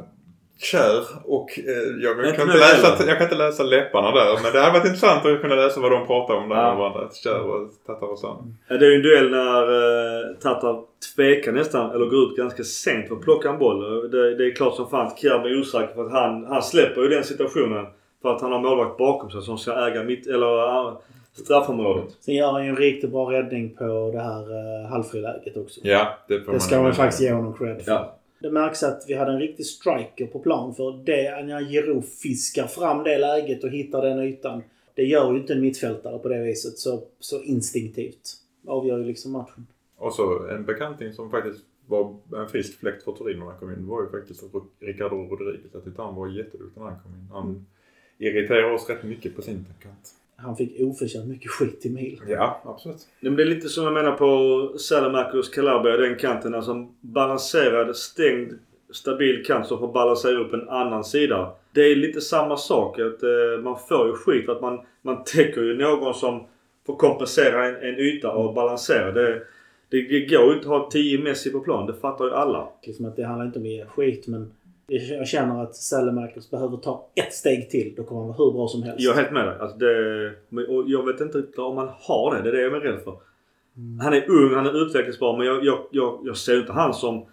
Kär och eh, jag, kan inte läsa, jag kan inte läsa läpparna där. Men det hade varit intressant att kunna läsa vad de pratar om där Ja. med varandra. Kär och Tatar och Sam. Ja, Det är ju en duell när uh, Tatar tvekar nästan, eller går ut ganska sent för att plocka en boll. Det, det är klart som fan att Kjär blir osäker för att han, han släpper ju den situationen. För att han har målvakt bakom sig som ska äga mitt, eller uh, straffområdet. Sen gör han ju en riktigt bra räddning på det här uh, halvfriläget också. Ja, det får Det ska man ändå- faktiskt ge honom cred för. Ja. Det märks att vi hade en riktig striker på plan för det när Giroud fiskar fram det läget och hittar den ytan. Det gör ju inte en mittfältare på det viset så, så instinktivt. Avgör ju liksom matchen. Och så en bekanting som faktiskt var en frisk fläkt för Torino när han kom in var ju faktiskt Ricardo Rodriguez. Jag tyckte han var jätteduktig när han kom in. Han irriterar oss rätt mycket på sin kant. Han fick oförtjänt mycket skit i Milan. Ja, absolut. Men det är lite som jag menar på Salamakos Calabria, den kanten. Alltså balanserad, stängd, stabil kant som får balansera upp en annan sida. Det är lite samma sak. Att eh, Man får ju skit för att man, man täcker ju någon som får kompensera en, en yta och balansera. Det, det, det går ju inte att ha 10 Messi på plan. Det fattar ju alla. Liksom att det handlar inte om att ge skit men jag känner att Sälemarkus behöver ta ett steg till. Då kommer han vara hur bra som helst. Jag är helt med dig. Alltså det, men- och jag vet inte riktigt om han har det. Det är det jag är rädd för. Han är ung, han är utvecklingsbar men jag, jag, jag, jag ser inte han som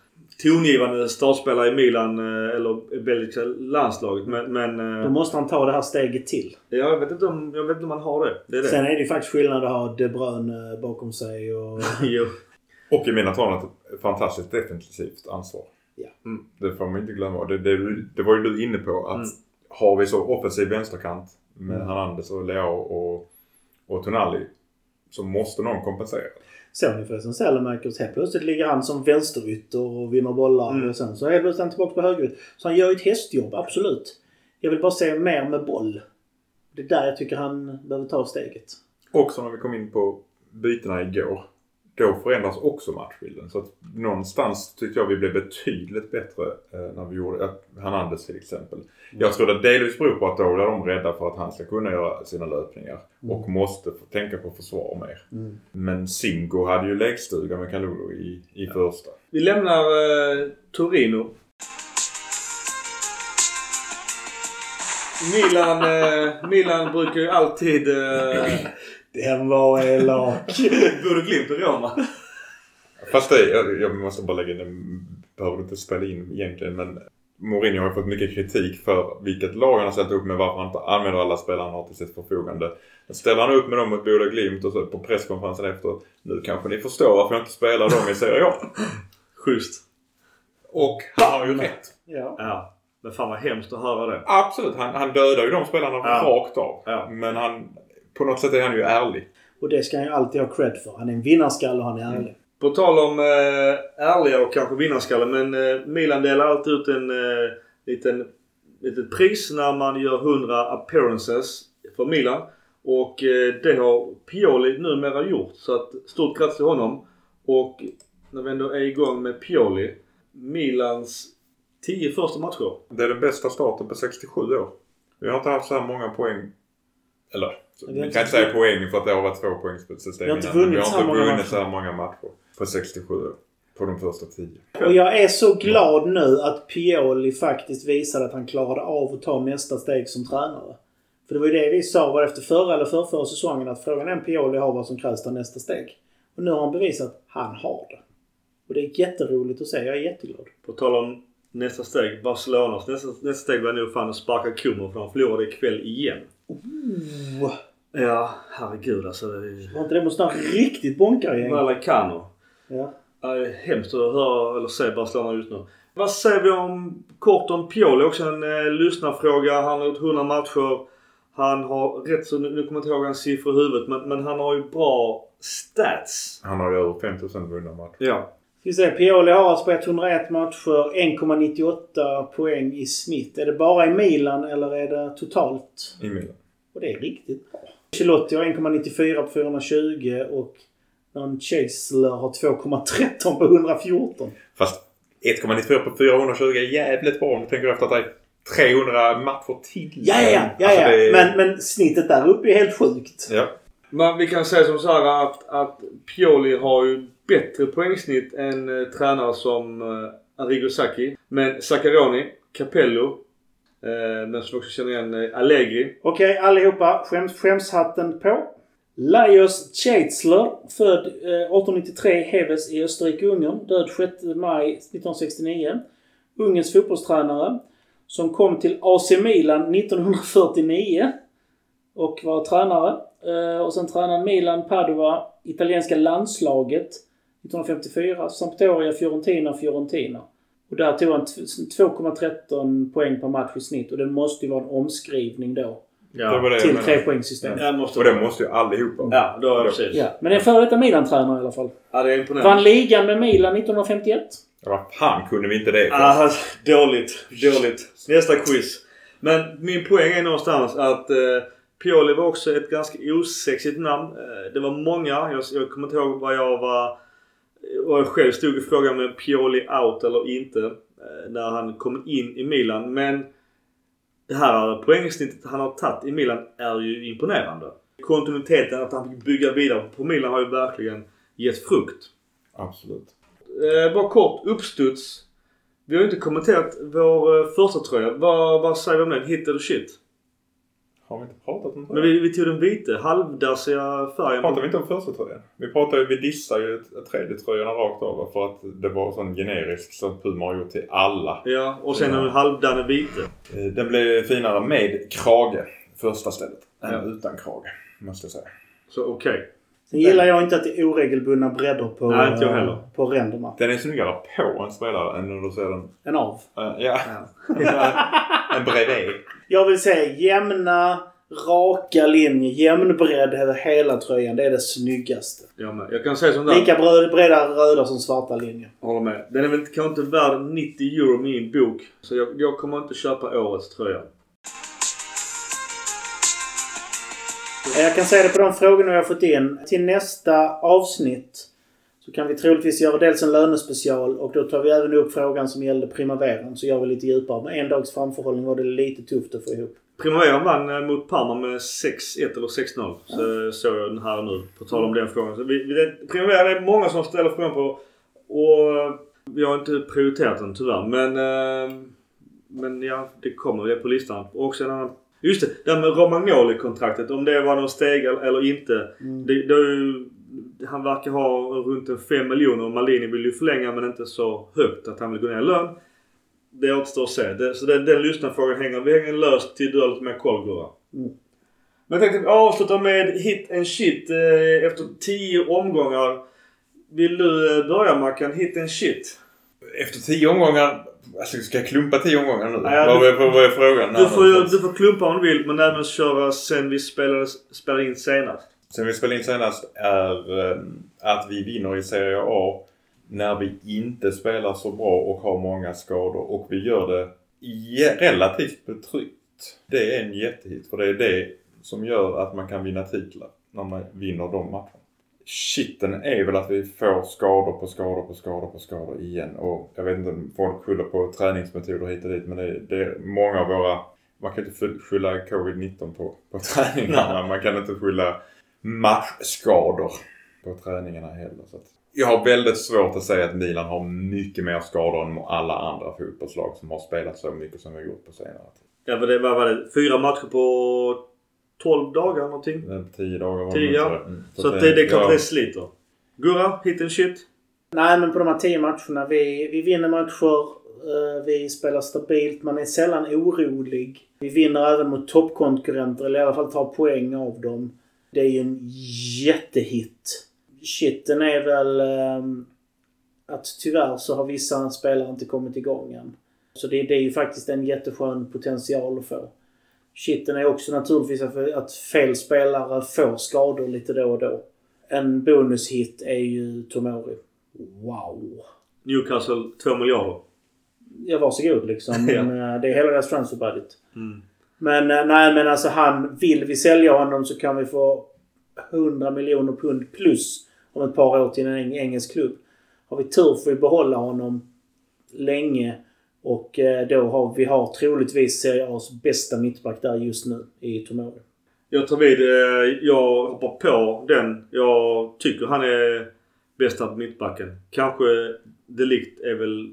tongivande startspelare i Milan eh, eller i belgiska landslaget. Men, men Då eh, måste han ta det här steget till. jag, vet inte om, jag vet inte om han har det. Det är det. Sen är det ju faktiskt skillnad att ha De Bruyne bakom sig och... jo. Och i mina tal ett fantastiskt defensivt ansvar. Ja. Mm. Det får man inte glömma. Det, det, det var ju du inne på. Att Mm. har vi så offensiv vänsterkant med Mm. Hernandez och Leao och, och Tonali så måste någon kompensera. Såg ni förresten Sälemarkus? Helt plötsligt ligger han som vänsterytter och vinner bollar. Mm. Och sen så helt plötsligt är han tillbaka på högerytter. Så han gör ju ett hästjobb, absolut. Jag vill bara se mer med boll. Det är där jag tycker han behöver ta steget. Och så när vi kom in på bytena igår. Då förändras också matchbilden. Så att någonstans tyckte jag vi blev betydligt bättre eh, när vi gjorde Hernandez till exempel. Jag tror det delvis beror på att då är de rädda för att han ska kunna göra sina löpningar. Och måste få tänka på försvar mer. Mm. Men Singo hade ju lekstuga med Kalulu i, i första. Vi lämnar eh, Torino. Milan, eh, Milan brukar ju alltid... Eh, Den var elak. Borde Glimt och Roma. Fast det, jag, jag måste bara lägga in den, behöver du inte spela in egentligen men Mourinho har fått mycket kritik för vilket lag han har ställt upp med, varför han inte använder alla spelare han har till sitt förfogande. Ställer han upp med dem mot Boda Glimt och så på presskonferensen efter Nu kanske ni förstår varför jag inte spelar dem i Serie A. Schysst. Och han har ju rätt. ja. Ja. Men fan vad hemskt att höra det. Absolut, han, han dödar ju de spelarna Ja. rakt av. Ja. Men han, på något sätt är han ju ärlig. Och det ska han ju alltid ha cred för. Han är en vinnarskalle och han är ärlig. På tal om eh, ärliga och kanske vinnarskalle men eh, Milan delar alltid ut en eh, liten, litet pris när man gör 100 appearances för Milan. Och eh, det har Pioli numera gjort. Så att stort grattis till honom. Och när vi ändå är igång med Pioli. Milans 10 första matcher. Det är den bästa starten på 67 år. Vi har inte haft så här många poäng. Eller, så, Vi kan inte- säga poäng för att det har varit två poängssystem Vi har inte innan, vunnit Vi så har inte många vunnit så här många matcher på 67 år. På de första 10. Och jag är så glad nu att Pioli faktiskt visade att han klarade av att ta nästa steg som tränare. För det var ju det vi sa var efter förra eller förrförra säsongen att frågan är om Pioli har vad som krävs till nästa steg. Och nu har han bevisat att han har det. Och det är jätteroligt att se. Jag är jätteglad. På tal om nästa steg. Barcelonas nästa, nästa steg var nog fan att sparka Kummer för de förlorade ikväll igen. Oh, Ja, herregud alltså. Det är... var inte det mot riktigt bonkargäng? Vallecano. Ja. Är hemskt att höra eller se Barcelona just nu. Vad säger vi om kort om Pioli? Också en eh, lyssnarfråga. Han har gjort 100 matcher. Han har rätt så, nu, nu kommer jag inte ihåg hans siffror i huvudet, men, men han har ju bra stats. Han har ju över 50% vunna matcher. Ja. Ska vi se. Pioli har alltså på 101 matcher 1,98 poäng i snitt. Är det bara i Milan eller är det totalt? I Milan. Och det är riktigt bra. Chilotti har 1,94 på 420 och någon Chasler har 2,13 på 114. Fast 1,94 på 420 är jävligt bra om du tänker efter att det är 300 matcher till. Ja, ja, ja. Alltså, det Men, men snittet där uppe är helt sjukt. Ja. Men vi kan säga som så här att, att Pioli har ju bättre poängsnitt än eh, tränare som eh, Arrigo Sacchi. Men Zaccaroni, Capello, eh, men som också känner igen eh, Allegri. Okej, allihopa. Skäms, skämshatten på. Lajos Schätzler, född eh, 1893 Heves i Österrike-Ungern. Död 6 maj 1969. Ungerns fotbollstränare. Som kom till AC Milan 1949. Och var tränare. Eh, och sen tränade Milan, Padova, italienska landslaget 1954. Sampdoria, Fiorentina, Fiorentina. Och där tog han t- 2,13 poäng per match i snitt. Och det måste ju vara en omskrivning då. Det var det jag Till menade. trepoängssystem. Jag måste Och det måste ju allihopa. Ja, då är precis. Ja, men en före detta Milan-tränare i alla fall. Ja, det är imponerande. Vann ligan med Milan 1951. Ja, vad fan kunde vi inte det för? Ah, dåligt. Dåligt. Nästa quiz. Men min poäng är någonstans att eh, Pioli var också ett ganska osexigt namn. Eh, Det var många. Jag, jag kommer inte ihåg vad jag var... Och jag själv stod i frågan med Pioli out eller inte. eh, När han kom in i Milan. Men det här poängsnittet han har tagit i Milan är ju imponerande. Kontinuiteten, att han fick bygga vidare på Milan har ju verkligen gett frukt. Absolut. Eh, bara kort uppstuds. Vi har ju inte kommenterat vår eh, första tröja. Vad, vad säger vi om den? Hit eller shit? Har vi inte pratat om det? Men vi, vi tog den vita, halvdassiga färgen. Pratar vi inte om första tröjan? Vi pratade vi dissade ju tredje tröjorna rakt av för att det var sån generisk som Puma har gjort till alla. Ja, och sen Ja. den halvdanne vita. Eh, Den blev finare med krage första stället. Än Ja. utan krage, måste jag säga. Så okej. Sen gillar jag inte att det är oregelbundna bredder på, Nej, inte jag heller. eh, på ränderna. Den är snyggare på en spelare än när du ser den... En av. eh, ja. en bredvid. Jag vill säga jämna, raka linjer. Jämn bredd över hela tröjan. Det är det snyggaste. Jag med. Jag kan säga sånt där. Lika breda, breda röda som svarta linjer. Håller med. Den är väl kanske inte värd 90 euro i min bok. Så jag, jag kommer inte köpa årets tröja. Jag kan säga det på de frågorna jag har fått in. Till nästa avsnitt så kan vi troligtvis göra dels en lönespecial och då tar vi även upp frågan som gällde primaveran. Så gör vi lite djupare. Med en dags framförhållning var det lite tufft att få ihop. Primavera vann eh, mot Parma med 6-1 eller 6-0. Så såg jag den här nu. På tal om den frågan. Så vi, vi, det, Primavera är många som ställer frågan på. Och eh, vi har inte prioriterat den tyvärr. Men, eh, men ja, det kommer. Det på listan. Och också en annan Just det, det här med Romagnoli-kontraktet. Om det var någon steg eller, inte. Mm. Det, det är ju, han verkar ha runt en 5 miljoner och Malini vill ju förlänga men inte så högt att han vill gå ner i lön. Det återstår att se. Det, så den, den lyssnarfrågan hänger, vi hänger löst till du har lite mer koll Gurra. Mm. Men jag tänkte avsluta med hit and shit eh, efter 10 omgångar. Vill du eh, börja Mackan? Hit and shit. Efter tio omgångar... Alltså ska jag klumpa tio omgångar nu? Nej, vad, är, vad är frågan? Du får, ju- du får klumpa om du vill men även köra sen vi spelade, spelade in senast. Sen vi spelade in senast är eh, att vi vinner i Serie A när vi inte spelar så bra och har många skador och vi gör det relativt betryggt. Det är en jättehit för det är det som gör att man kan vinna titlar när man vinner de matcherna. Shitten är väl att vi får skador på skador på skador på skador igen och jag vet inte om folk skyller på träningsmetoder hit och dit men det är, det är många av våra man kan inte skylla covid-19 på, på träningarna. Man kan inte skylla matchskador på träningarna heller. Så att jag har väldigt svårt att säga att Milan har mycket mer skador än alla andra fotbollslag som har spelat så mycket som vi har gjort på senare tid. Ja, för det, vad var det? Fyra matcher på 12 dagar någonting? Det är Tio dagar var Tio, det. Mm. Så att det, det kanske ja, det sliter. Gurra, hit and shit. Nej, men på de här tio matcherna. Vi, vi vinner matcher. eh, Vi spelar stabilt. Man är sällan orolig. Vi vinner även mot toppkonkurrenter, eller i alla fall tar poäng av dem. Det är ju en jättehit. Shitten är väl ehm, att tyvärr så har vissa spelare inte kommit igång än. Så det, det är ju faktiskt en jätteskön potential att få. Shitten är också naturligtvis att, fel spelare får skador lite då och då. En bonushit är ju Tomori. Wow! Newcastle 2 miljarder. Ja, varsågod liksom. Men eh, det är hela deras transfer budget. Mm. Men eh, nej, men alltså han... Vill vi sälja honom så kan vi få 100 miljoner pund plus om ett par år till en eng- engelsk klubb. Har vi tur får vi behålla honom länge. Och eh, då har vi har troligtvis Serie A's bästa mittback där just nu i Tomori. Jag tar vid. Eh, jag hoppar på den. Jag tycker han är bästa mittbacken. Kanske Delikt är väl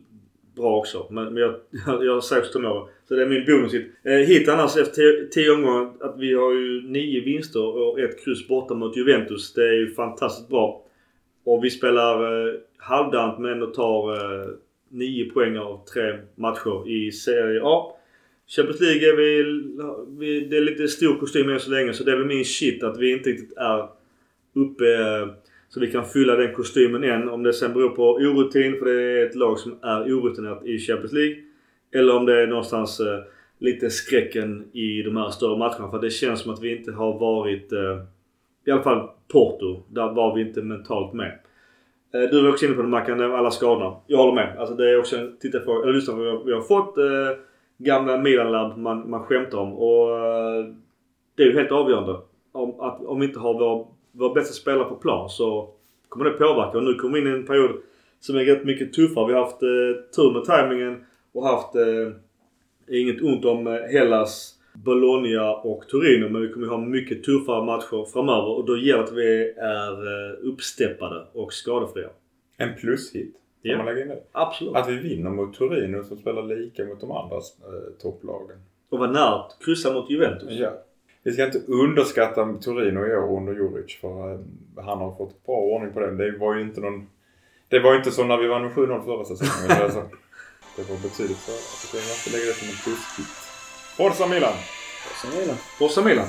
bra också. Men, jag, jag, jag säger också Tomori. Så det är min bonushit. hit. Eh, hit annars efter tio, tio omgångar att vi har ju nio vinster och ett kryss borta mot Juventus. Det är ju fantastiskt bra. Och vi spelar eh, halvdant men ändå tar eh, 9 poäng av tre matcher i Serie A. Champions League är vi, vi... Det är lite stor kostym än så länge så det är väl min shit att vi inte riktigt är uppe eh, så vi kan fylla den kostymen än. Om det sen beror på orutin för det är ett lag som är orutinerat i Champions League. Eller om det är någonstans eh, lite skräcken i de här större matcherna. För det känns som att vi inte har varit... Eh, I alla fall Porto. Där var vi inte mentalt med. Eh, du var också inne på det Mackan, alla skadorna. Jag håller med. Alltså det är också en tittarfråga. Eller lyssna, vi har, vi har fått eh, gamla Milan-labb man, man skämtar om. Och eh, det är ju helt avgörande. Om, att, om vi inte har våra, vår bästa spelare på plan så kommer det påverka. Och nu kommer vi in i en period som är rätt mycket tuffare. Vi har haft eh, tur med tajmingen och haft eh, inget ont om eh, Hellas, Bologna och Torino. Men vi kommer ha mycket tuffare matcher framöver och då gäller det att vi är eh, uppsteppade och skadefria. En plushit. Ja. man lägga in det? Absolut. Att vi vinner mot Torino som spelar lika mot de andra eh, topplagen. Och var nära att kryssa mot Juventus. Ja. Vi ska inte underskatta Torino i år under Juric för eh, han har fått bra ordning på det. Det var ju inte någon... Det var ju inte som när vi vann med 7-0 förra säsongen. Det, alltså, det var betydligt svårare. Så jag måste lägga det som en plushit. Forza Milan. Forza Milan. Forza Milan.